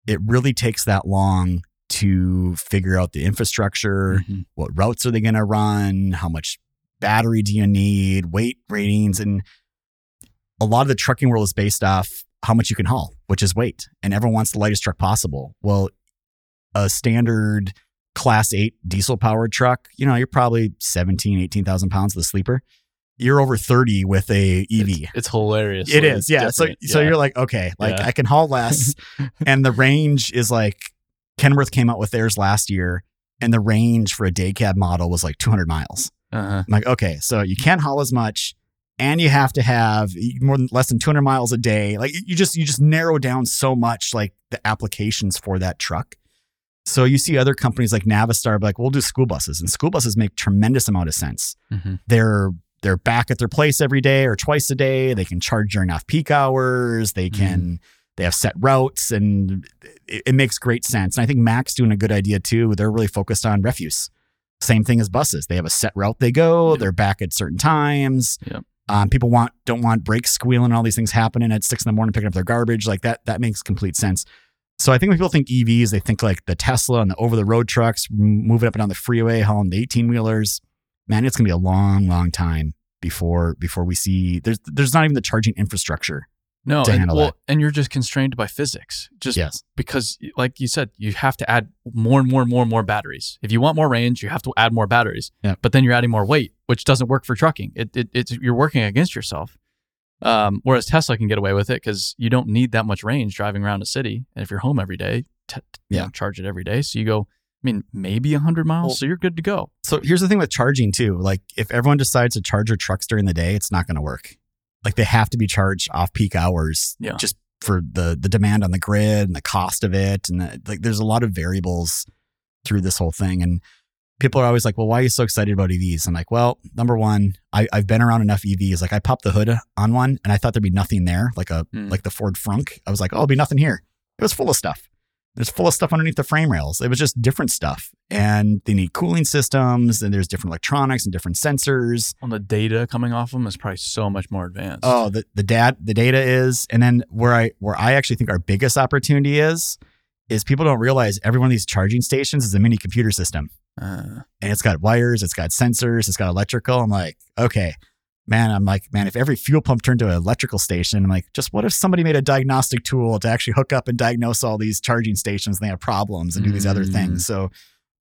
It really takes that long to figure out the infrastructure, Mhm. what routes are they going to run, how much battery do you need, weight ratings, and a lot of the trucking world is based off how much you can haul, which is weight, and everyone wants the lightest truck possible. Well, a standard class 8 diesel powered truck, you know, you're probably 17, 18,000 pounds the sleeper. You're over 30 with a EV. It's, it's hilarious. It is, yeah. So, different. so Yeah. you're like, okay, like Yeah. I can haul less, and the range is like Kenworth came out with theirs last year, and the range for a day cab model was like 200 miles. Uh-huh. I'm like, okay, so you can't haul as much, and you have to have more than less than 200 miles a day. Like you just you just narrow down so much like the applications for that truck. So you see other companies like Navistar, be like we'll do school buses, and school buses make tremendous amount of sense. Mm-hmm. They're they're back at their place every day or twice a day. They can charge during off peak hours. They can they have set routes, and it, it makes great sense. And I think Mack's doing a good idea too. They're really focused on refuse. Same thing as buses. They have a set route they go. Yep. They're back at certain times. Yep. Um, people want don't want brakes squealing and all these things happening at six in the morning picking up their garbage. Like that that makes complete sense. So I think when people think EVs, they think like the Tesla and the over the road trucks moving up and down the freeway, hauling the 18 wheelers. Man, it's gonna be a long, long time before before we see there's there's not even the charging infrastructure. No, to and, handle well, that. and you're just constrained by physics. Just Yes. because, like you said, you have to add more and more and more and more batteries. If you want more range, you have to add more batteries. Yeah. But then you're adding more weight, which doesn't work for trucking. It, it it's you're working against yourself. Um, whereas Tesla can get away with it because you don't need that much range driving around a city, and if you're home every day, t- you Yeah. know, charge it every day. So you go, I mean, maybe hundred miles, Well- so you're good to go. So here's the thing with charging too. Like if everyone decides to charge their trucks during the day, it's not going to work. Like they have to be charged off peak hours, Yeah. just for the the demand on the grid and the cost of it, and the, like there's a lot of variables through this whole thing. And people are always like, "Well, why are you so excited about EVs?" I'm like, "Well, number one, I, I've been around enough EVs. Like I popped the hood on one, and I thought there'd be nothing there, like a Mm. like the Ford Frunk. I was like, oh, there'll be nothing here. It was full of stuff. There's full of stuff underneath the frame rails. It was just different stuff. And they need cooling systems, and there's different electronics and different sensors. On the data coming off them is probably so much more advanced. Oh, the the dad the data is, and then where I where I actually think our biggest opportunity is, is people don't realize every one of these charging stations is a mini computer system. Uh, and it's got wires, it's got sensors, it's got electrical. I'm like, okay, man, I'm like, man, if every fuel pump turned to an electrical station, I'm like, just what if somebody made a diagnostic tool to actually hook up and diagnose all these charging stations and they have problems and do these other Mm. things? So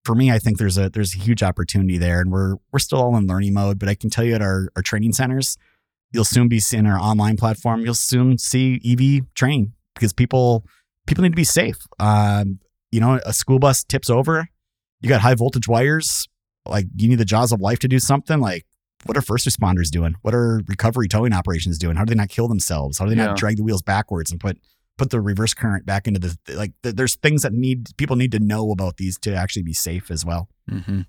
for me, I think there's a there's a huge opportunity there, and we're we're still all in learning mode. But I can tell you at our our training centers, you'll soon be seeing our online platform. You'll soon see EV training because people people need to be safe. Um, you know, a school bus tips over, you got high voltage wires. Like you need the jaws of life to do something. Like what are first responders doing? What are recovery towing operations doing? How do they not kill themselves? How do they Yeah. not drag the wheels backwards and put put the reverse current back into the like? th- There's things that need people need to know about these to actually be safe as well. hmm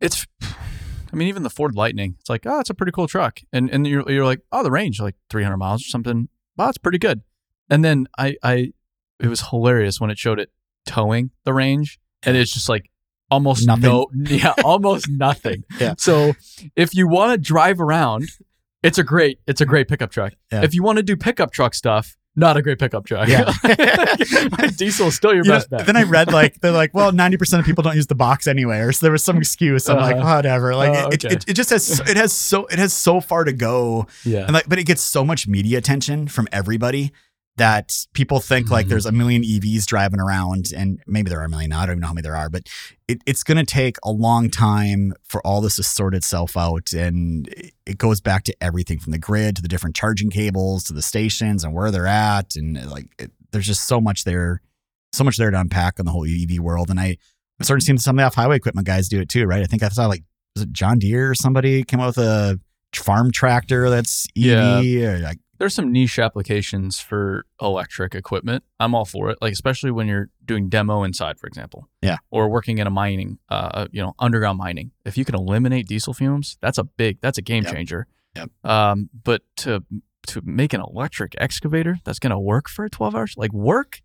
It's, I mean, even the Ford Lightning, it's like, oh, it's a pretty cool truck, and and you're you're like, oh, the range like 300 miles or something. Wow, it's pretty good. And then I I, it was hilarious when it showed it towing the range, and it's just like almost Nothing. no, yeah, almost nothing. Yeah. So if you want to drive around, it's a great it's a great pickup truck. Yeah. If you want to do pickup truck stuff. Not a great pickup truck. Yeah. Diesel is still your You know, best bet. then I read like they're like, well, ninety percent of people don't use the box anyway, or so there was some excuse. I'm like, Uh-huh. whatever. Like Oh, it, okay. it, it just has so, it has so it has so far to go yeah. And like, but it gets so much media attention from everybody that people think like Mhm. there's a million EVs driving around, and maybe there are a million. now. I don't even know how many there are, but it, it's going to take a long time for all this to sort itself out. And it- it goes back to everything from the grid to the different charging cables to the stations and where they're at, and like it, there's just so much there, so much there to unpack on the whole EV world. And I, I'm starting to see some of the off highway equipment guys do it too, right? I think I saw like was it John Deere or somebody came out with a farm tractor that's EV or like there's some niche applications for electric equipment. I'm all for it. Like especially when you're doing demo inside, for example. Yeah. Or working in a mining, uh, you know, underground mining. If you can eliminate diesel fumes, that's a big, that's a game Yep. changer. Yep. Um, but to to make an electric excavator that's going to work for 12 hours, like work,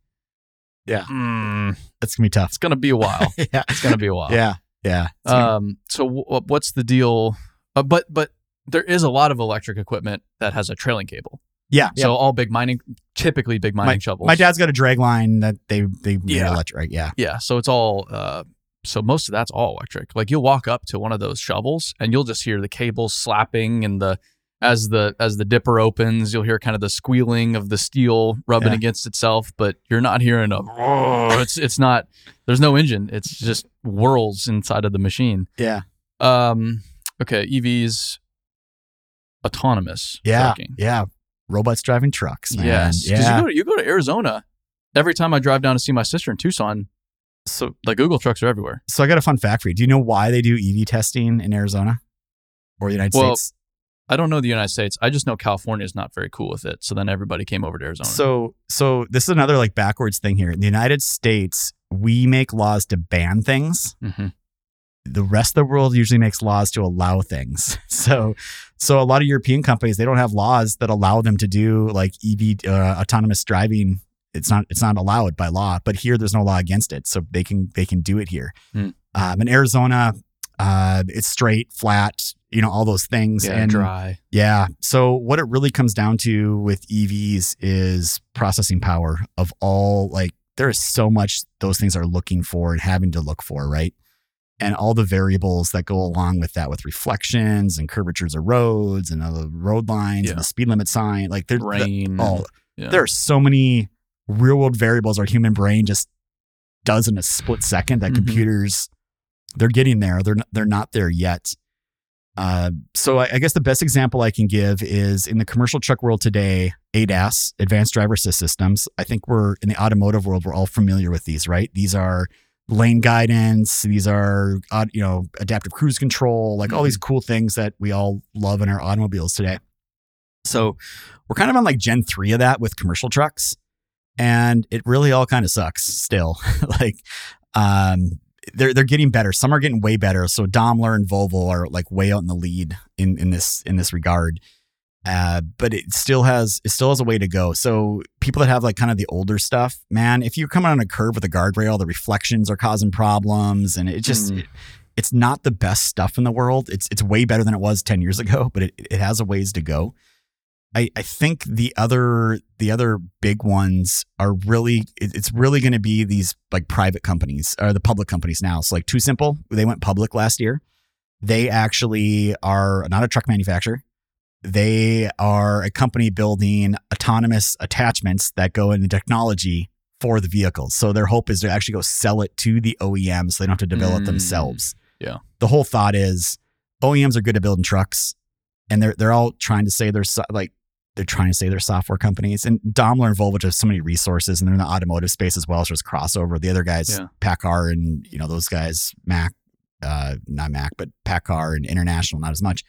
Yeah. mm, It's gonna be tough. it's going to be a while. yeah, it's going to be a while. yeah, yeah. Um, so w- what's the deal? Uh, but but there is a lot of electric equipment that has a trailing cable. Yeah, yeah. So all big mining, typically big mining shovels. My dad's got a drag line that they they Yeah. electric. Yeah, Yeah, so it's all. Uh, so most of that's all electric. Like you'll walk up to one of those shovels and you'll just hear the cables slapping and the as the as the dipper opens, you'll hear kind of the squealing of the steel rubbing Yeah. against itself, but you're not hearing a. It's it's not. There's no engine. It's just whirls inside of the machine. yeah, Um. Okay. EVs. Autonomous. yeah, trucking. yeah. Robots driving trucks, man. Yes. Yeah. you go to you go to Arizona. Every time I drive down to see my sister in Tucson, so the Google trucks are everywhere. so I got a fun fact for you. Do you know why they do EV testing in Arizona or the United Well, States? I don't know the United States. I just know California is not very cool with it. So then everybody came over to Arizona. So so this is another like backwards thing here. In the United States, we make laws to ban things. Mm-hmm. The rest of the world usually makes laws to allow things. So, so a lot of European companies they don't have laws that allow them to do like EV uh, autonomous driving. It's not it's not allowed by law. But here, there's no law against it, so they can they can do it here. Hmm. Um, in Arizona, uh, it's straight, flat, you know, all those things. Yeah, and dry. yeah. So what it really comes down to with EVs is processing power of all like there is so much those things are looking for and having to look for, right? And all the variables that go along with that with reflections and curvatures of roads and the road lines Yeah. and the speed limit sign. Like there's Rain. oh, yeah. there are so many real world variables our human brain just does in a split second that Mhm. computers they're getting there they're not, they're not there yet uh, so I, I guess the best example i can give is in the commercial truck world today adas advanced driver assist systems i think we're in the automotive world we're all familiar with these right these are lane guidance these are uh, you know adaptive cruise control like all these cool things that we all love in our automobiles today. So we're kind of on like gen 3 of that with commercial trucks and it really all kind of sucks still. Like um they're they're getting better. Some are getting way better. So Daimler and Volvo are like way out in the lead in in this in this regard uh, but it still has it still has a way to go. So people that have like kind of the older stuff, man, if you're coming on a curve with a guardrail, the reflections are causing problems, and it just Mm. it- it's not the best stuff in the world. It's it's way better than it was ten years ago, but it, it has a ways to go. I, I think the other the other big ones are really it's really going to be these like private companies or the public companies now. So like TuSimple, they went public last year. They actually are not a truck manufacturer. They are a company building autonomous attachments that go into technology for the vehicles. So their hope is to actually go sell it to the OEMs so they don't have to develop Mm. themselves. Yeah. The whole thought is OEMs are good at building trucks and they're they're all trying to say they're so, like they're trying to say they're software companies. And Daimler and Volvo just have so many resources and they're in the automotive space as well. So there's crossover. The other guys, Yeah. PACCAR and you know those guys, Mack, uh, not Mack, but PACCAR and International, not as much.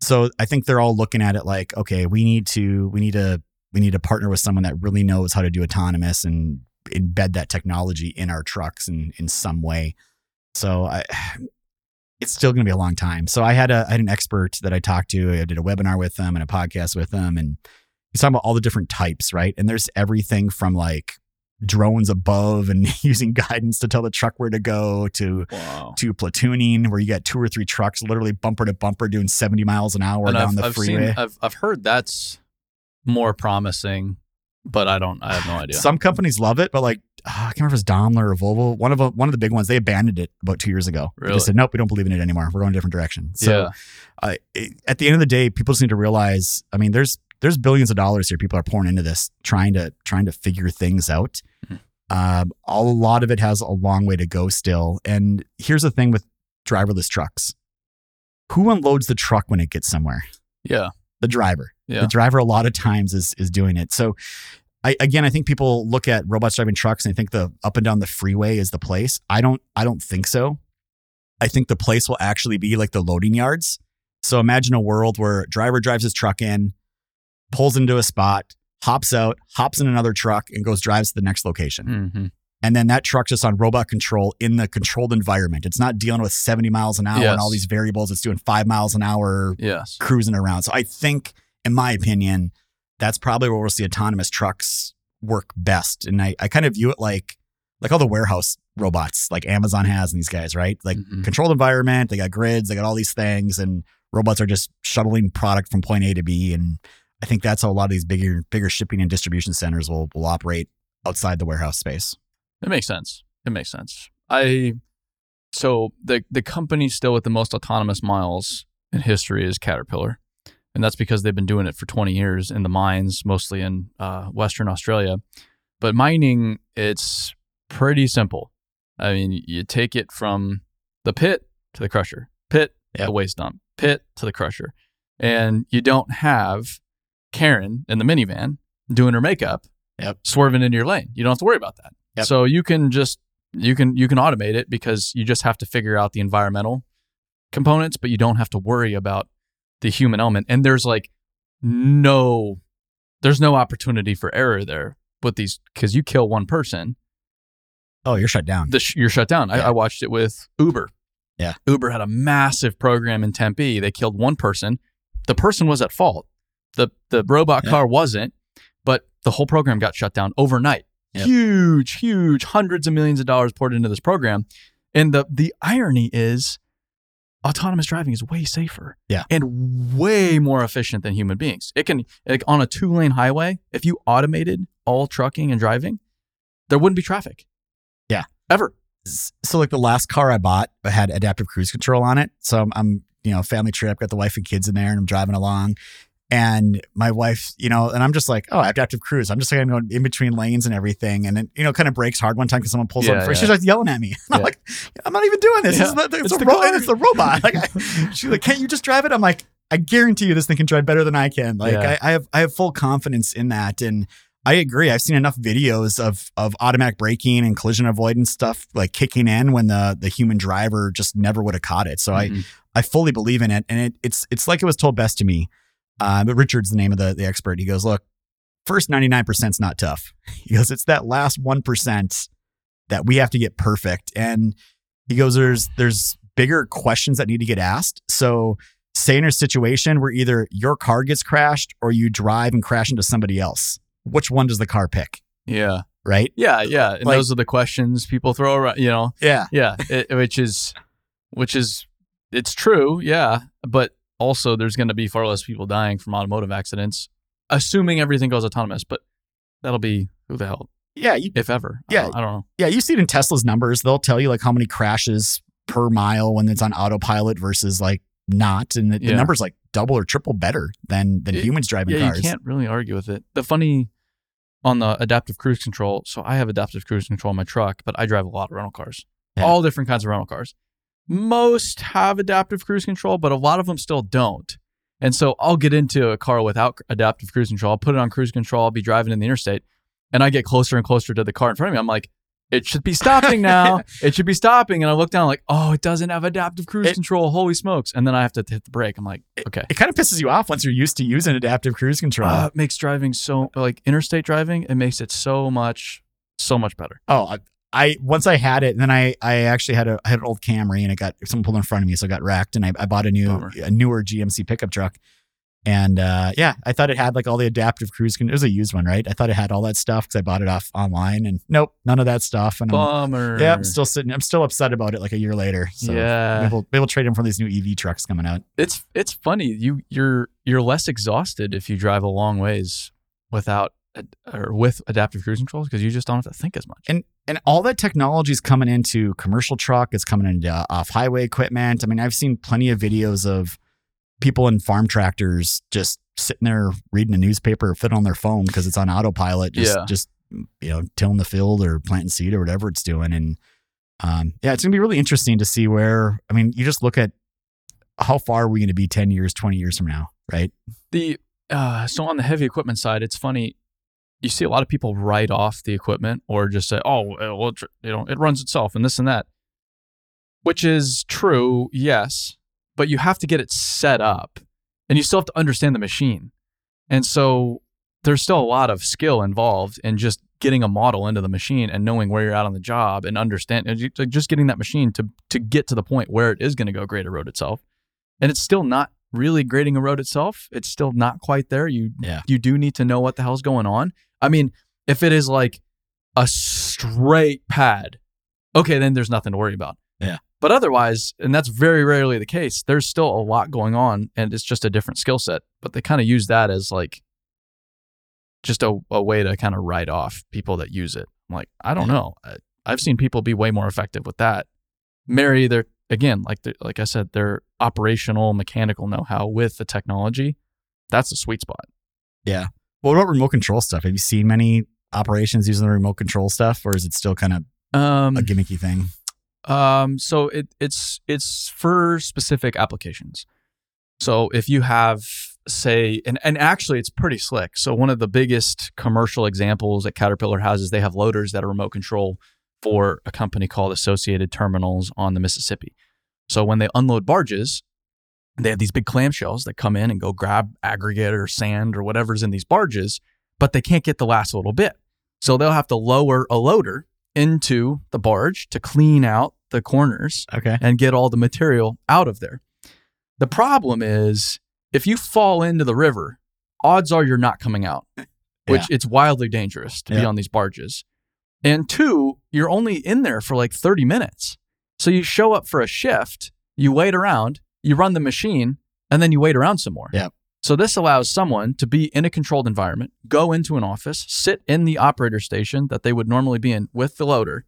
So I think they're all looking at it like, okay, we need to we need to we need to partner with someone that really knows how to do autonomous and embed that technology in our trucks in in some way. So I it's still going to be a long time. So I had a I had an expert that I talked to. I did a webinar with them and a podcast with them, and he's talking about all the different types, right? And there's everything from like drones above and using guidance to tell the truck where to go to Wow. to platooning where you got two or three trucks literally bumper to bumper doing 70 miles an hour And down I've, the I've freeway. seen, I've, I've heard that's more promising, but I don't, I have no idea. Some companies love it, but like ah, I can't remember if it's Daimler or Volvo. One of the, one of the big ones, they abandoned it about two years ago. They Really? just said, nope, we don't believe in it anymore. We're going a different direction. So yeah. uh, it- at the end of the day, people just need to realize. I mean, there's there's billions of dollars here. People are pouring into this, trying to trying to figure things out. Mhm. Um, a lot of it has a long way to go still. And here's the thing with driverless trucks: who unloads the truck when it gets somewhere? Yeah. The driver. Yeah. The driver a lot of times is is doing it. So. I, again, I think people look at robots driving trucks and they think the up and down the freeway is the place. I don't. I don't think so. I think the place will actually be like the loading yards. So imagine a world where a driver drives his truck in, pulls into a spot, hops out, hops in another truck, and goes drives to the next location. hmm And then that truck's just on robot control in the controlled environment. It's not dealing with 70 miles an hour Yes. and all these variables. It's doing five miles an hour Yes. cruising around. So I think, in my opinion, that's probably where we'll see autonomous trucks work best. And I, I kind of view it like like all the warehouse robots like Amazon has and these guys, right? Like Mhm. controlled environment, they got grids, they got all these things, and robots are just shuttling product from point A to B. And I think that's how a lot of these bigger bigger shipping and distribution centers will will operate outside the warehouse space. It makes sense. It makes sense. I so the the company still with the most autonomous miles in history is Caterpillar, and that's because they've been doing it for 20 years in the mines, mostly in uh, Western Australia. But mining, it's pretty simple. I mean, you take it from the pit to the crusher, pit to Yep. the waste dump, pit to the crusher, and you don't have Karen in the minivan doing her makeup, Yep. swerving into your lane. You don't have to worry about that. Yep. So you can just you can you can automate it because you just have to figure out the environmental components, but you don't have to worry about the human element. And there's like no there's no opportunity for error there with these because you kill one person Oh, you're shut down. sh- you're shut down. I, I watched it with Uber. Yeah. Uber had a massive program in Tempe. They killed one person. The person was at fault. The the robot Yeah. car wasn't, but the whole program got shut down overnight. Yep. Huge, huge, hundreds of millions of dollars poured into this program. And the the irony is autonomous driving is way safer. Yeah. And way more efficient than human beings. It can like on a two-lane highway, if you automated all trucking and driving, there wouldn't be traffic. Yeah. Ever. So like the last car I bought had adaptive cruise control on it. So I'm, I'm you know family trip, got the wife and kids in there, and I'm driving along. And my wife, you know, and I'm just like, oh, adaptive cruise. I'm just like, I'm going in between lanes and everything. And it, you know, kind of breaks hard one time because someone pulls Yeah, up front. yeah. She starts yelling at me. I'm Yeah. like, I'm not even doing this. Yeah. It's, not, it's, It's a the ro- it's the robot. Like, I, she's like, can't you just drive it? I'm like, I guarantee you this thing can drive better than I can. Like. I, I have, I have full confidence in that. And I agree. I've seen enough videos of of automatic braking and collision avoidance stuff like kicking in when the the human driver just never would have caught it. So Mhm. I I fully believe in it, and it, it's it's like it was told best to me. Uh, but Richard's the name of the the expert. He goes, look, first ninety nine percent is not tough. He goes, it's that last one percent that we have to get perfect. And he goes, there's there's bigger questions that need to get asked. So say in a situation where either your car gets crashed or you drive and crash into somebody else, which one does the car pick? Yeah. Right? Yeah. Yeah. And Like- those are the questions people throw around, you know? Yeah. Yeah. It, which is, which is, it's true. Yeah. But also, there's going to be far less people dying from automotive accidents, assuming everything goes autonomous. But that'll be who the hell, Yeah. You, if ever. I Yeah. don't, I don't know. yeah. You see it in Tesla's numbers. They'll tell you like how many crashes per mile when it's on autopilot versus like not. And the, the number's like double or triple better than than It- humans driving Yeah. cars. You can't really argue with it. The funny on the adaptive cruise control. So I have adaptive cruise control in my truck, but I drive a lot of rental cars, Yeah. all different kinds of rental cars. Most have adaptive cruise control, but a lot of them still don't. And so I'll get into a car without adaptive cruise control. I'll put it on cruise control. I'll be driving in the interstate and I get closer and closer to the car in front of me. I'm like, it should be stopping now. it should be stopping. And I look down like, oh, it doesn't have adaptive cruise It- control. Holy smokes. And then I have to hit the brake. I'm like, okay. It kind of pisses you off once you're used to using adaptive cruise control. Uh, it makes driving so like interstate driving. It makes it so much, so much better. oh, I, once I had it, and then I I actually had a I had an old Camry, and it got someone pulled in front of me, so it got wrecked, and I, I bought a new Bummer. a newer GMC pickup truck, and uh, yeah, I thought it had like all the adaptive cruise. Con- it was a used one, right? I thought it had all that stuff because I bought it off online, and nope, none of that stuff. And I'm, yeah, I'm still sitting. I'm still upset about it. Like a year later. So yeah, maybe we'll, maybe we'll trade in for these new EV trucks coming out. it's it's funny. You you're you're less exhausted if you drive a long ways without or with adaptive cruise controls because you just don't have to think as much. and and all that technology is coming into commercial truck it's coming into uh, off highway equipment i mean i've seen plenty of videos of people in farm tractors just sitting there reading a newspaper or fit on their phone because it's on autopilot just Yeah. just you know tilling the field or planting seed or whatever it's doing and um, yeah it's gonna be really interesting to see where i mean you just look at how far are we going to be 10 years 20 years from now right The uh, so on the heavy equipment side, it's funny. You see a lot of people write off the equipment or just say, "Oh, well, you know, it runs itself," and this and that, which is true, yes, but you have to get it set up, and you still have to understand the machine, and so there's still a lot of skill involved in just getting a model into the machine and knowing where you're at on the job and understand and just getting that machine to to get to the point where it is going to go grade a road itself, and it's still not really grading a road itself. It's still not quite there. You Yeah. you do need to know what the hell's going on. I mean, if it is like a straight pad, okay, then there's nothing to worry about. Yeah. But otherwise, and that's very rarely the case, there's still a lot going on and it's just a different skill set. But they kind of use that as like just a, a way to kind of write off people that use it. I'm like, I don't Yeah. know. I, I've seen people be way more effective with that. Marry their again, like the, like I said, their operational mechanical know-how with the technology. That's the sweet spot. yeah what about remote control stuff have you seen many operations using the remote control stuff or is it still kind of Um, a gimmicky thing Um, so it it's it's for specific applications. So if you have say and, and actually it's pretty slick. So one of the biggest commercial examples that Caterpillar has is they have loaders that are remote control for a company called Associated Terminals on the Mississippi. So when they unload barges, they have these big clamshells that come in and go grab aggregate or sand or whatever's in these barges, but they can't get the last little bit. So they'll have to lower a loader into the barge to clean out the corners Okay. and get all the material out of there. The problem is if you fall into the river, odds are you're not coming out, which it's wildly dangerous to be on these barges. And two, you're only in there for like 30 minutes. So you show up for a shift, you wait around, you run the machine, and then you wait around some more. Yeah. So this allows someone to be in a controlled environment, go into an office, sit in the operator station that they would normally be in with the loader,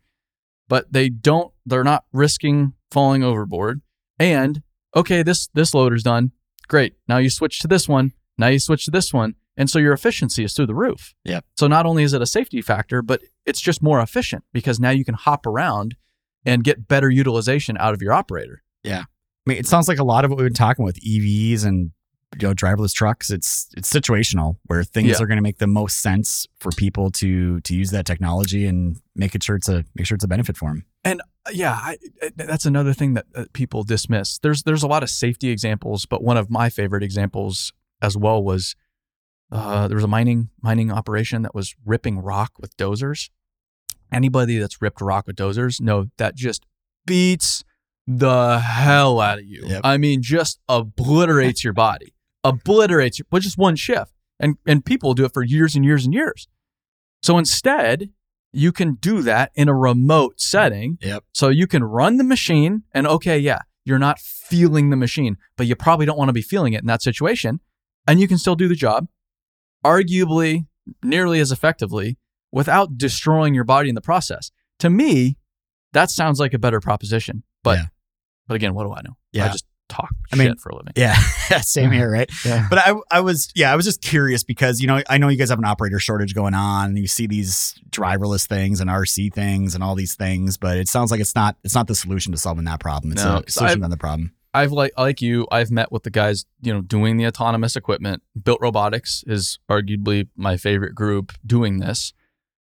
but they don't they're not risking falling overboard. And okay, this this loader's done. Great. Now you switch to this one. Now you switch to this one. And so your efficiency is through the roof. Yeah. So not only is it a safety factor, but it's just more efficient because now you can hop around and get better utilization out of your operator. I mean, it sounds like a lot of what we've been talking with EVs and you know driverless trucks. It's it's situational where things Yeah. are going to make the most sense for people to to use that technology and make it sure it's a make sure it's a benefit for them. And uh, yeah, I, uh, I- that's another thing that, that people dismiss. There's there's a lot of safety examples, but one of my favorite examples as well was uh, there was a mining mining operation that was ripping rock with dozers. Anybody that's ripped rock with dozers know that just beats the hell out of you. Yep. I mean, just obliterates your body, obliterates you with just one shift, and and people do it for years and years and years. So instead, you can do that in a remote setting. Yep. So you can run the machine and okay, yeah, you're not feeling the machine, but you probably don't want to be feeling it in that situation. And you can still do the job, arguably nearly as effectively without destroying your body in the process. To me, that sounds like a better proposition. But Yeah. But again, what do I know? Yeah. I just talk I shit mean, for a living. Yeah, same here, right? Yeah. But I, I was, yeah, I was just curious because you know I know you guys have an operator shortage going on, and you see these driverless things and RC things and all these things, but it sounds like it's not, it's not the solution to solving that problem. It's No, a solution I've- to the problem. I've like like you, I've met with the guys, you know, doing the autonomous equipment. Built Robotics is arguably my favorite group doing this.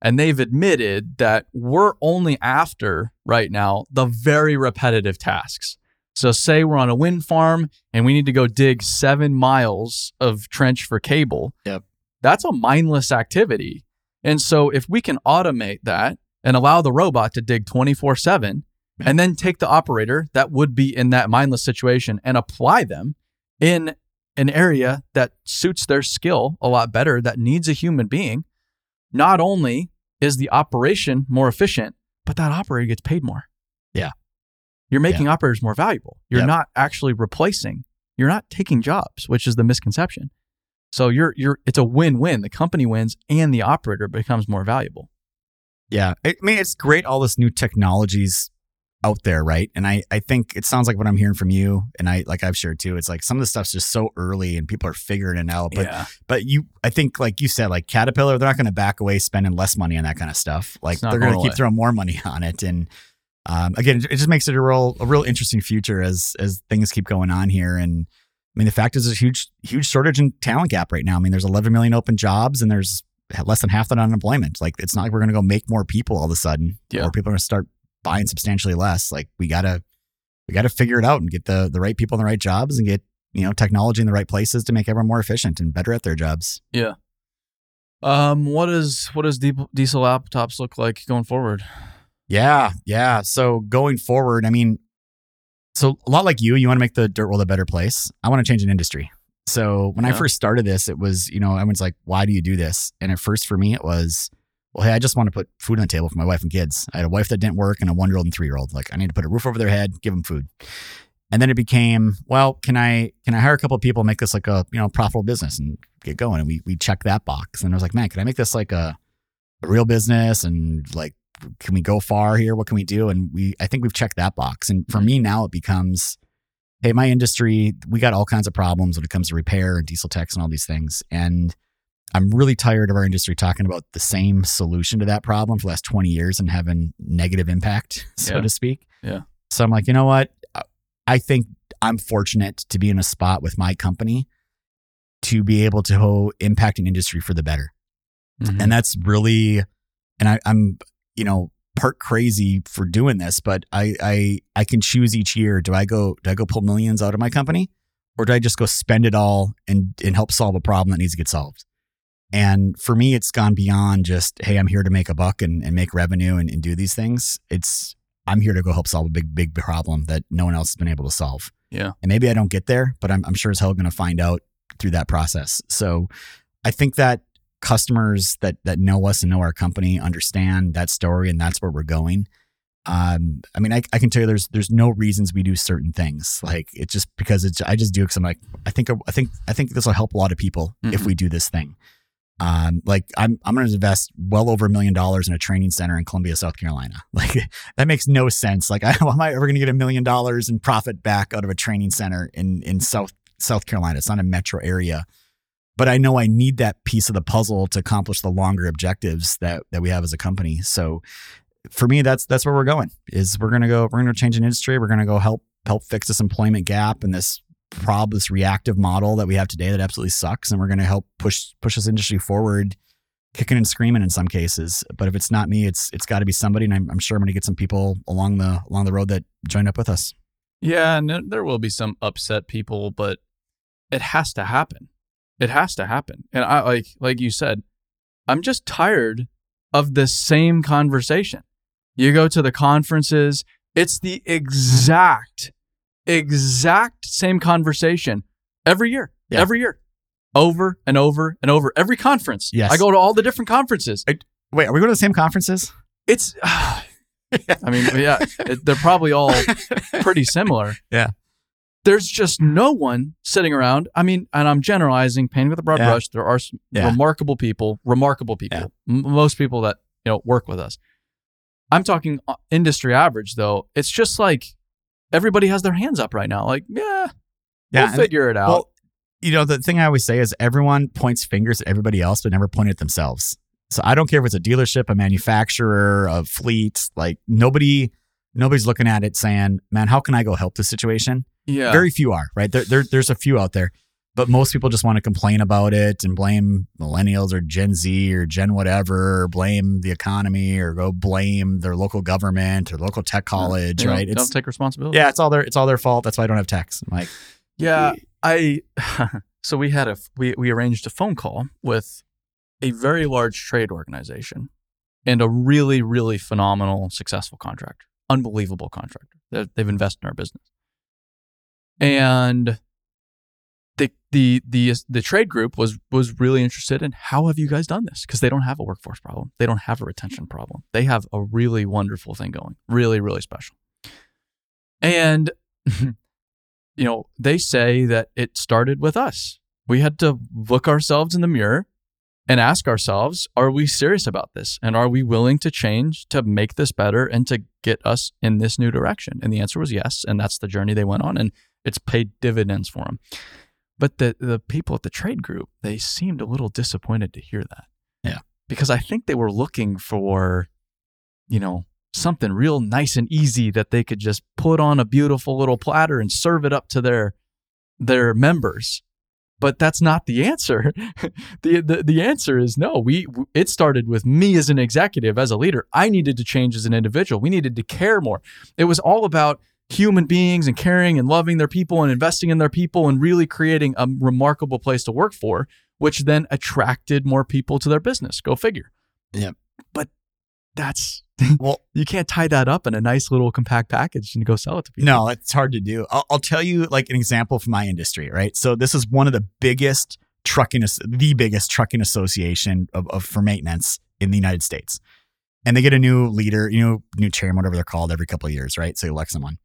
And they've admitted that we're only after right now the very repetitive tasks. So say we're on a wind farm and we need to go dig 7 miles of trench for cable. Yep. That's a mindless activity. And so if we can automate that and allow the robot to dig 24/7 and then take the operator that would be in that mindless situation and apply them in an area that suits their skill a lot better that needs a human being not only is the operation more efficient but that operator gets paid more Yeah. you're making operators more valuable you're Yep. not actually replacing you're not taking jobs which is the misconception so you're you're it's a win-win the company wins and the operator becomes more valuable Yeah. I mean, it's great all this new technologies out there, right? And I, I think it sounds like what I'm hearing from you, and I like I've shared too. It's like some of the stuff's just so early and people are figuring it out. But yeah but you I think like you said, like Caterpillar, they're not gonna back away spending less money on that kind of stuff. Like they're gonna keep away. throwing more money on it. And um, again, it just makes it a real a real interesting future as as things keep going on here. And I mean the fact is there's a huge huge shortage in talent gap right now. I mean there's 11 million open jobs and there's less than half that unemployment. Like it's not like we're gonna go make more people all of a sudden. Yeah. Or people are gonna start buying substantially less. Like we gotta we gotta figure it out and get the the right people in the right jobs and get you know technology in the right places to make everyone more efficient and better at their jobs. Yeah. Um what is what does diesel diesel laptops look like going forward Yeah, yeah. So going forward, I mean, so a lot like you, you want to make the dirt world a better place. I want to change an industry. So when I first started this, it was, you know, everyone's like, why do you do this? And at first for me, it was, well, hey, I just want to put food on the table for my wife and kids. I had a wife that didn't work and a one year old and three year old. Like I need to put a roof over their head, give them food. And then it became, well, can I can I hire a couple of people, make this like a you know profitable business and get going? And we we checked that box. And I was like, man, can I make this like a, a real business and like can we go far here? What can we do? And we, I think we've checked that box. And for me now, it becomes, hey, my industry, we got all kinds of problems when it comes to repair and diesel techs and all these things. And I'm really tired of our industry talking about the same solution to that problem for the last 20 years and having negative impact, so Yeah. to speak. Yeah. So I'm like, you know what? I think I'm fortunate to be in a spot with my company to be able to impact an industry for the better Mm-hmm. and that's really and I, i'm you know part crazy for doing this but I, I i can choose each year do i go do i go pull millions out of my company or do i just go spend it all and and help solve a problem that needs to get solved And for me, it's gone beyond just, hey, I'm here to make a buck and, and make revenue and, and do these things. It's, I'm here to go help solve a big, big problem that no one else has been able to solve. Yeah. And maybe I don't get there, but I'm, I'm sure as hell going to find out through that process. So I think that customers that that know us and know our company understand that story and that's where we're going. Um, I mean, I, I can tell you there's there's no reasons we do certain things. Like it's just because it's I just do it because I'm like I think I think I think this will help a lot of people if Mhm. we do this thing. Um, like I'm I'm going to invest well over a million dollars in a training center in Columbia, South Carolina. Like that makes no sense. Like I, how am I ever going to get a million dollars in profit back out of a training center in in South South Carolina? It's not a metro area, but I know I need that piece of the puzzle to accomplish the longer objectives that that we have as a company. So for me, that's that's where we're going. Is we're gonna go we're gonna change an industry. We're gonna go help help fix this employment gap and this prob this reactive model that we have today that absolutely sucks. And we're gonna help push push this industry forward, kicking and screaming in some cases. But if it's not me, it's it's got to be somebody. And I'm, I'm sure I'm gonna get some people along the along the road that join up with us. Yeah, and there will be some upset people, but it has to happen. It has to happen. And I like like you said, I'm just tired of the same conversation. You go to the conferences, it's the exact exact same conversation every year. Yeah. Every year. Over and over and over. Every conference. Yes. I go to all the different conferences. Wait, are we going to the same conferences? It's I mean, yeah, it, they're probably all pretty similar. Yeah. There's just no one sitting around. I mean, and I'm generalizing, painting with a broad Yeah. brush. There are some Yeah. remarkable people, remarkable people. M- most people that you know work with us. I'm talking uh, industry average, though. It's just like everybody has their hands up right now. Like, yeah, we'll and- figure it out. Well, you know, the thing I always say is everyone points fingers at everybody else, but never point at themselves. So I don't care if it's a dealership, a manufacturer, a fleet, like nobody, nobody's looking at it saying, man, how can I go help this situation? yeah, Very few are, right? There, there, there's a few out there, but most people just want to complain about it and blame millennials or Gen Z or Gen whatever, or blame the economy or go blame their local government or local tech college, They don't- right? Don't take responsibility. yeah, it's all their, it's all their fault. That's why I don't have techs. I'm like, Yeah, I so we had a we we arranged a phone call with a very large trade organization and a really really phenomenal successful contractor, unbelievable contractor. They're, they've invested in our business, and the the the the trade group was was really interested in how have you guys done this because they don't have a workforce problem, they don't have a retention problem, they have a really wonderful thing going, really really special, and. you know, they say that it started with us. We had to look ourselves in the mirror and ask ourselves, are we serious about this? And are we willing to change to make this better and to get us in this new direction? And the answer was yes. And that's the journey they went on. And it's paid dividends for them. But the, the people at the trade group, they seemed a little disappointed to hear that. Yeah. Because I think they were looking for, you know, something real nice and easy that they could just put on a beautiful little platter and serve it up to their their members. But that's not the answer. The, the the answer is no. We it started with me as an executive as a leader. I needed to change as an individual. We needed to care more. It was all about human beings and caring and loving their people and investing in their people and really creating a remarkable place to work for which then attracted more people to their business go figure Yeah. but that's well, you can't tie that up in a nice little compact package and go sell it to people. No, it's hard to do. I'll, I'll tell you like an example from my industry, right? So this is one of the biggest trucking, the biggest trucking association of, of for maintenance in the United States, and they get a new leader, you know, new chairman, whatever they're called, every couple of years, right? So you elect someone,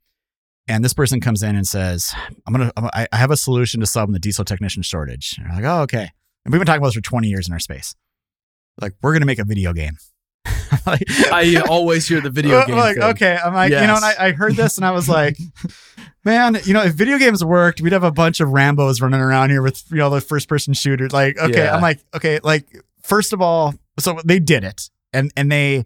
and this person comes in and says, "I'm gonna, I'm, I I have a solution to solving the diesel technician shortage." And you're like, "Oh, okay." And we've been talking about this for 20 years in our space. Like, we're gonna make a video game. like, I always hear the video game. Like, thing. okay, I'm like, you know, and I, I heard this and I was like, man, you know, if video games worked, we'd have a bunch of Rambos running around here with you know the first person shooters. Like, okay, Yeah. I'm like, okay, like first of all, so they did it, and and they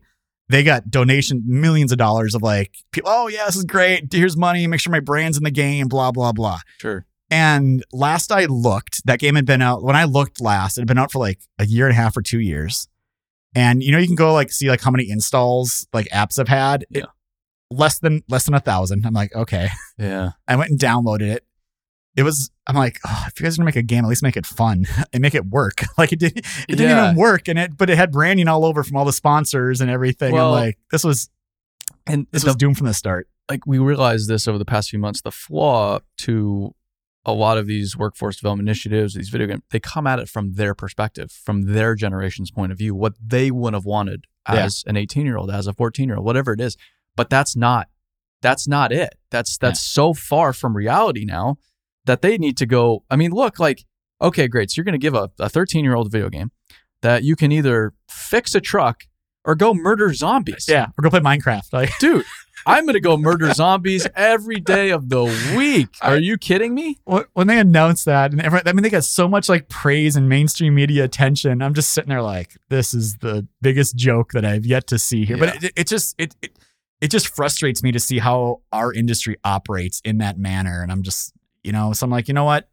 they got donation millions of dollars of like, people, oh yeah, this is great. Here's money. Make sure my brand's in the game. Blah blah blah. Sure. And last I looked, that game had been out. When I looked last, it had been out for like a year and a half or two years. And you know, you can go like see like how many installs like apps have had. It- less than less than a thousand. I'm like, okay. Yeah. I went and downloaded it. It was I'm like, oh, if you guys are gonna make a game, at least make it fun and make it work. Like it did it didn't Yeah. even work and it but it had branding all over from all the sponsors and everything. Well, I'm like, this was And this the- was doomed from the start. like we realized this over the past few months the flaw to a lot of these workforce development initiatives these video games they come at it from their perspective from their generation's point of view what they would have wanted Yeah. as an 18 year old as a 14 year old whatever it is but that's not that's not it that's that's so far from reality now that they need to go i mean look like okay great so you're going to give a 13 year old video game that you can either fix a truck or go murder zombies Yeah. Or go play Minecraft. Like dude i'm gonna go murder zombies every day of the week are you kidding me when they announced that, and everyone, I mean, they got so much like praise and mainstream media attention. I'm just sitting there like, this is the biggest joke that I've yet to see here. But it, it just it, it it just frustrates me to see how our industry operates in that manner. And I'm just, you know, so I'm like, you know what?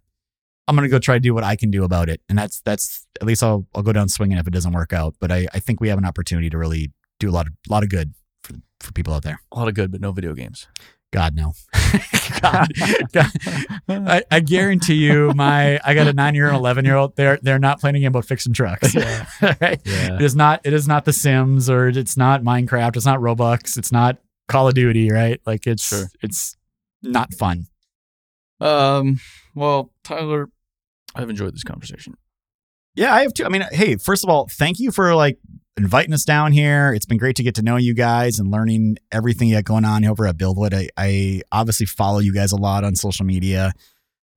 I'm gonna go try to do what I can do about it, and that's that's at least I'll I'll go down swinging if it doesn't work out. But I I think we have an opportunity to really do a lot of lot of good for for people out there. a lot of good but no video games God no. God, God. I, I guarantee you, my I got a nine year and eleven year old. They're they're not playing a game about fixing trucks. Yeah. Right? yeah It is not. It is not The Sims or it's not Minecraft. It's not Roblox. It's not Call of Duty. Right? Like it's Sure. it's not fun. Um well tyler i've enjoyed this conversation Yeah, I have too. I mean, hey, first of all, thank you for like inviting us down here. It's been great to get to know you guys and learning everything you got going on over at BuildWitt. I, I obviously follow you guys a lot on social media.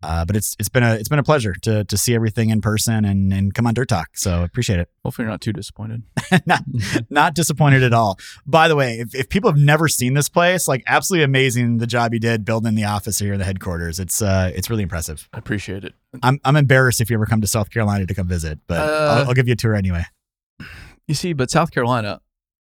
Uh, but it's it's been a it's been a pleasure to to see everything in person and and come on Dirt Talk. So appreciate it. hopefully you're not too disappointed not not disappointed at all. By the way, if, if people have never seen this place, like absolutely amazing the job you did building the office here, the headquarters. It's uh it's really impressive. i appreciate it I'm I'm embarrassed if you ever come to South Carolina to come visit, but Uh, I'll, I'll give you a tour anyway. you see but south carolina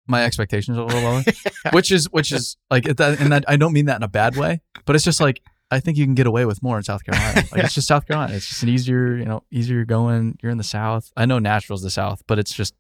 my expectations are a little lower which is which is like that and that i don't mean that in a bad way but it's just like I think you can get away with more in South Carolina. Like it's just South Carolina. It's just an easier, you know, easier going. You're in the South. I know Nashville's the South, but it's just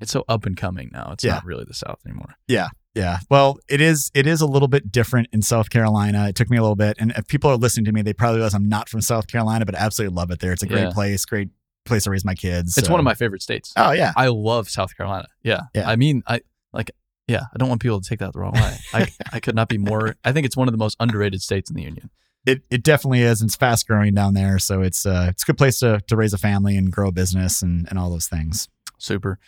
it's so up and coming now. It's Yeah. not really the South anymore. Yeah. Yeah. Well, it is it is a little bit different in South Carolina. It took me a little bit. And if people are listening to me, they probably realize I'm not from South Carolina, but I absolutely love it there. It's a great Yeah. place, great place to raise my kids. It's so- one of my favorite states. Oh yeah. I love South Carolina. Yeah. Yeah. I mean, I like, yeah, I don't want people to take that the wrong way. I, I could not be more, I think it's one of the most underrated states in the union. It it definitely is. It's fast growing down there. So it's uh it's a good place to to raise a family and grow a business and, and all those things. Super.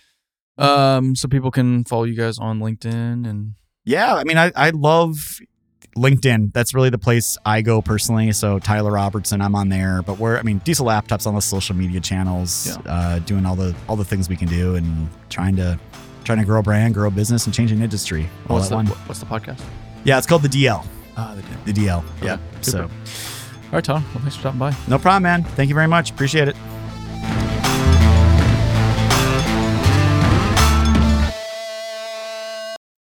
Um, so people can follow you guys on LinkedIn and Yeah, I mean I, I love LinkedIn. That's really the place I go personally. So Tyler Robertson, I'm on there. But we're I mean Diesel Laptops on the social media channels, Yeah. uh, doing all the all the things we can do and trying to trying to grow a brand, grow a business, and change an industry. All what's at the, one. what's the podcast? Yeah, it's called the DL. Ah, the deal. The DL. Okay, Yeah. super. So All right, Tom. Well, thanks for stopping by. no problem, man. Thank you very much. Appreciate it.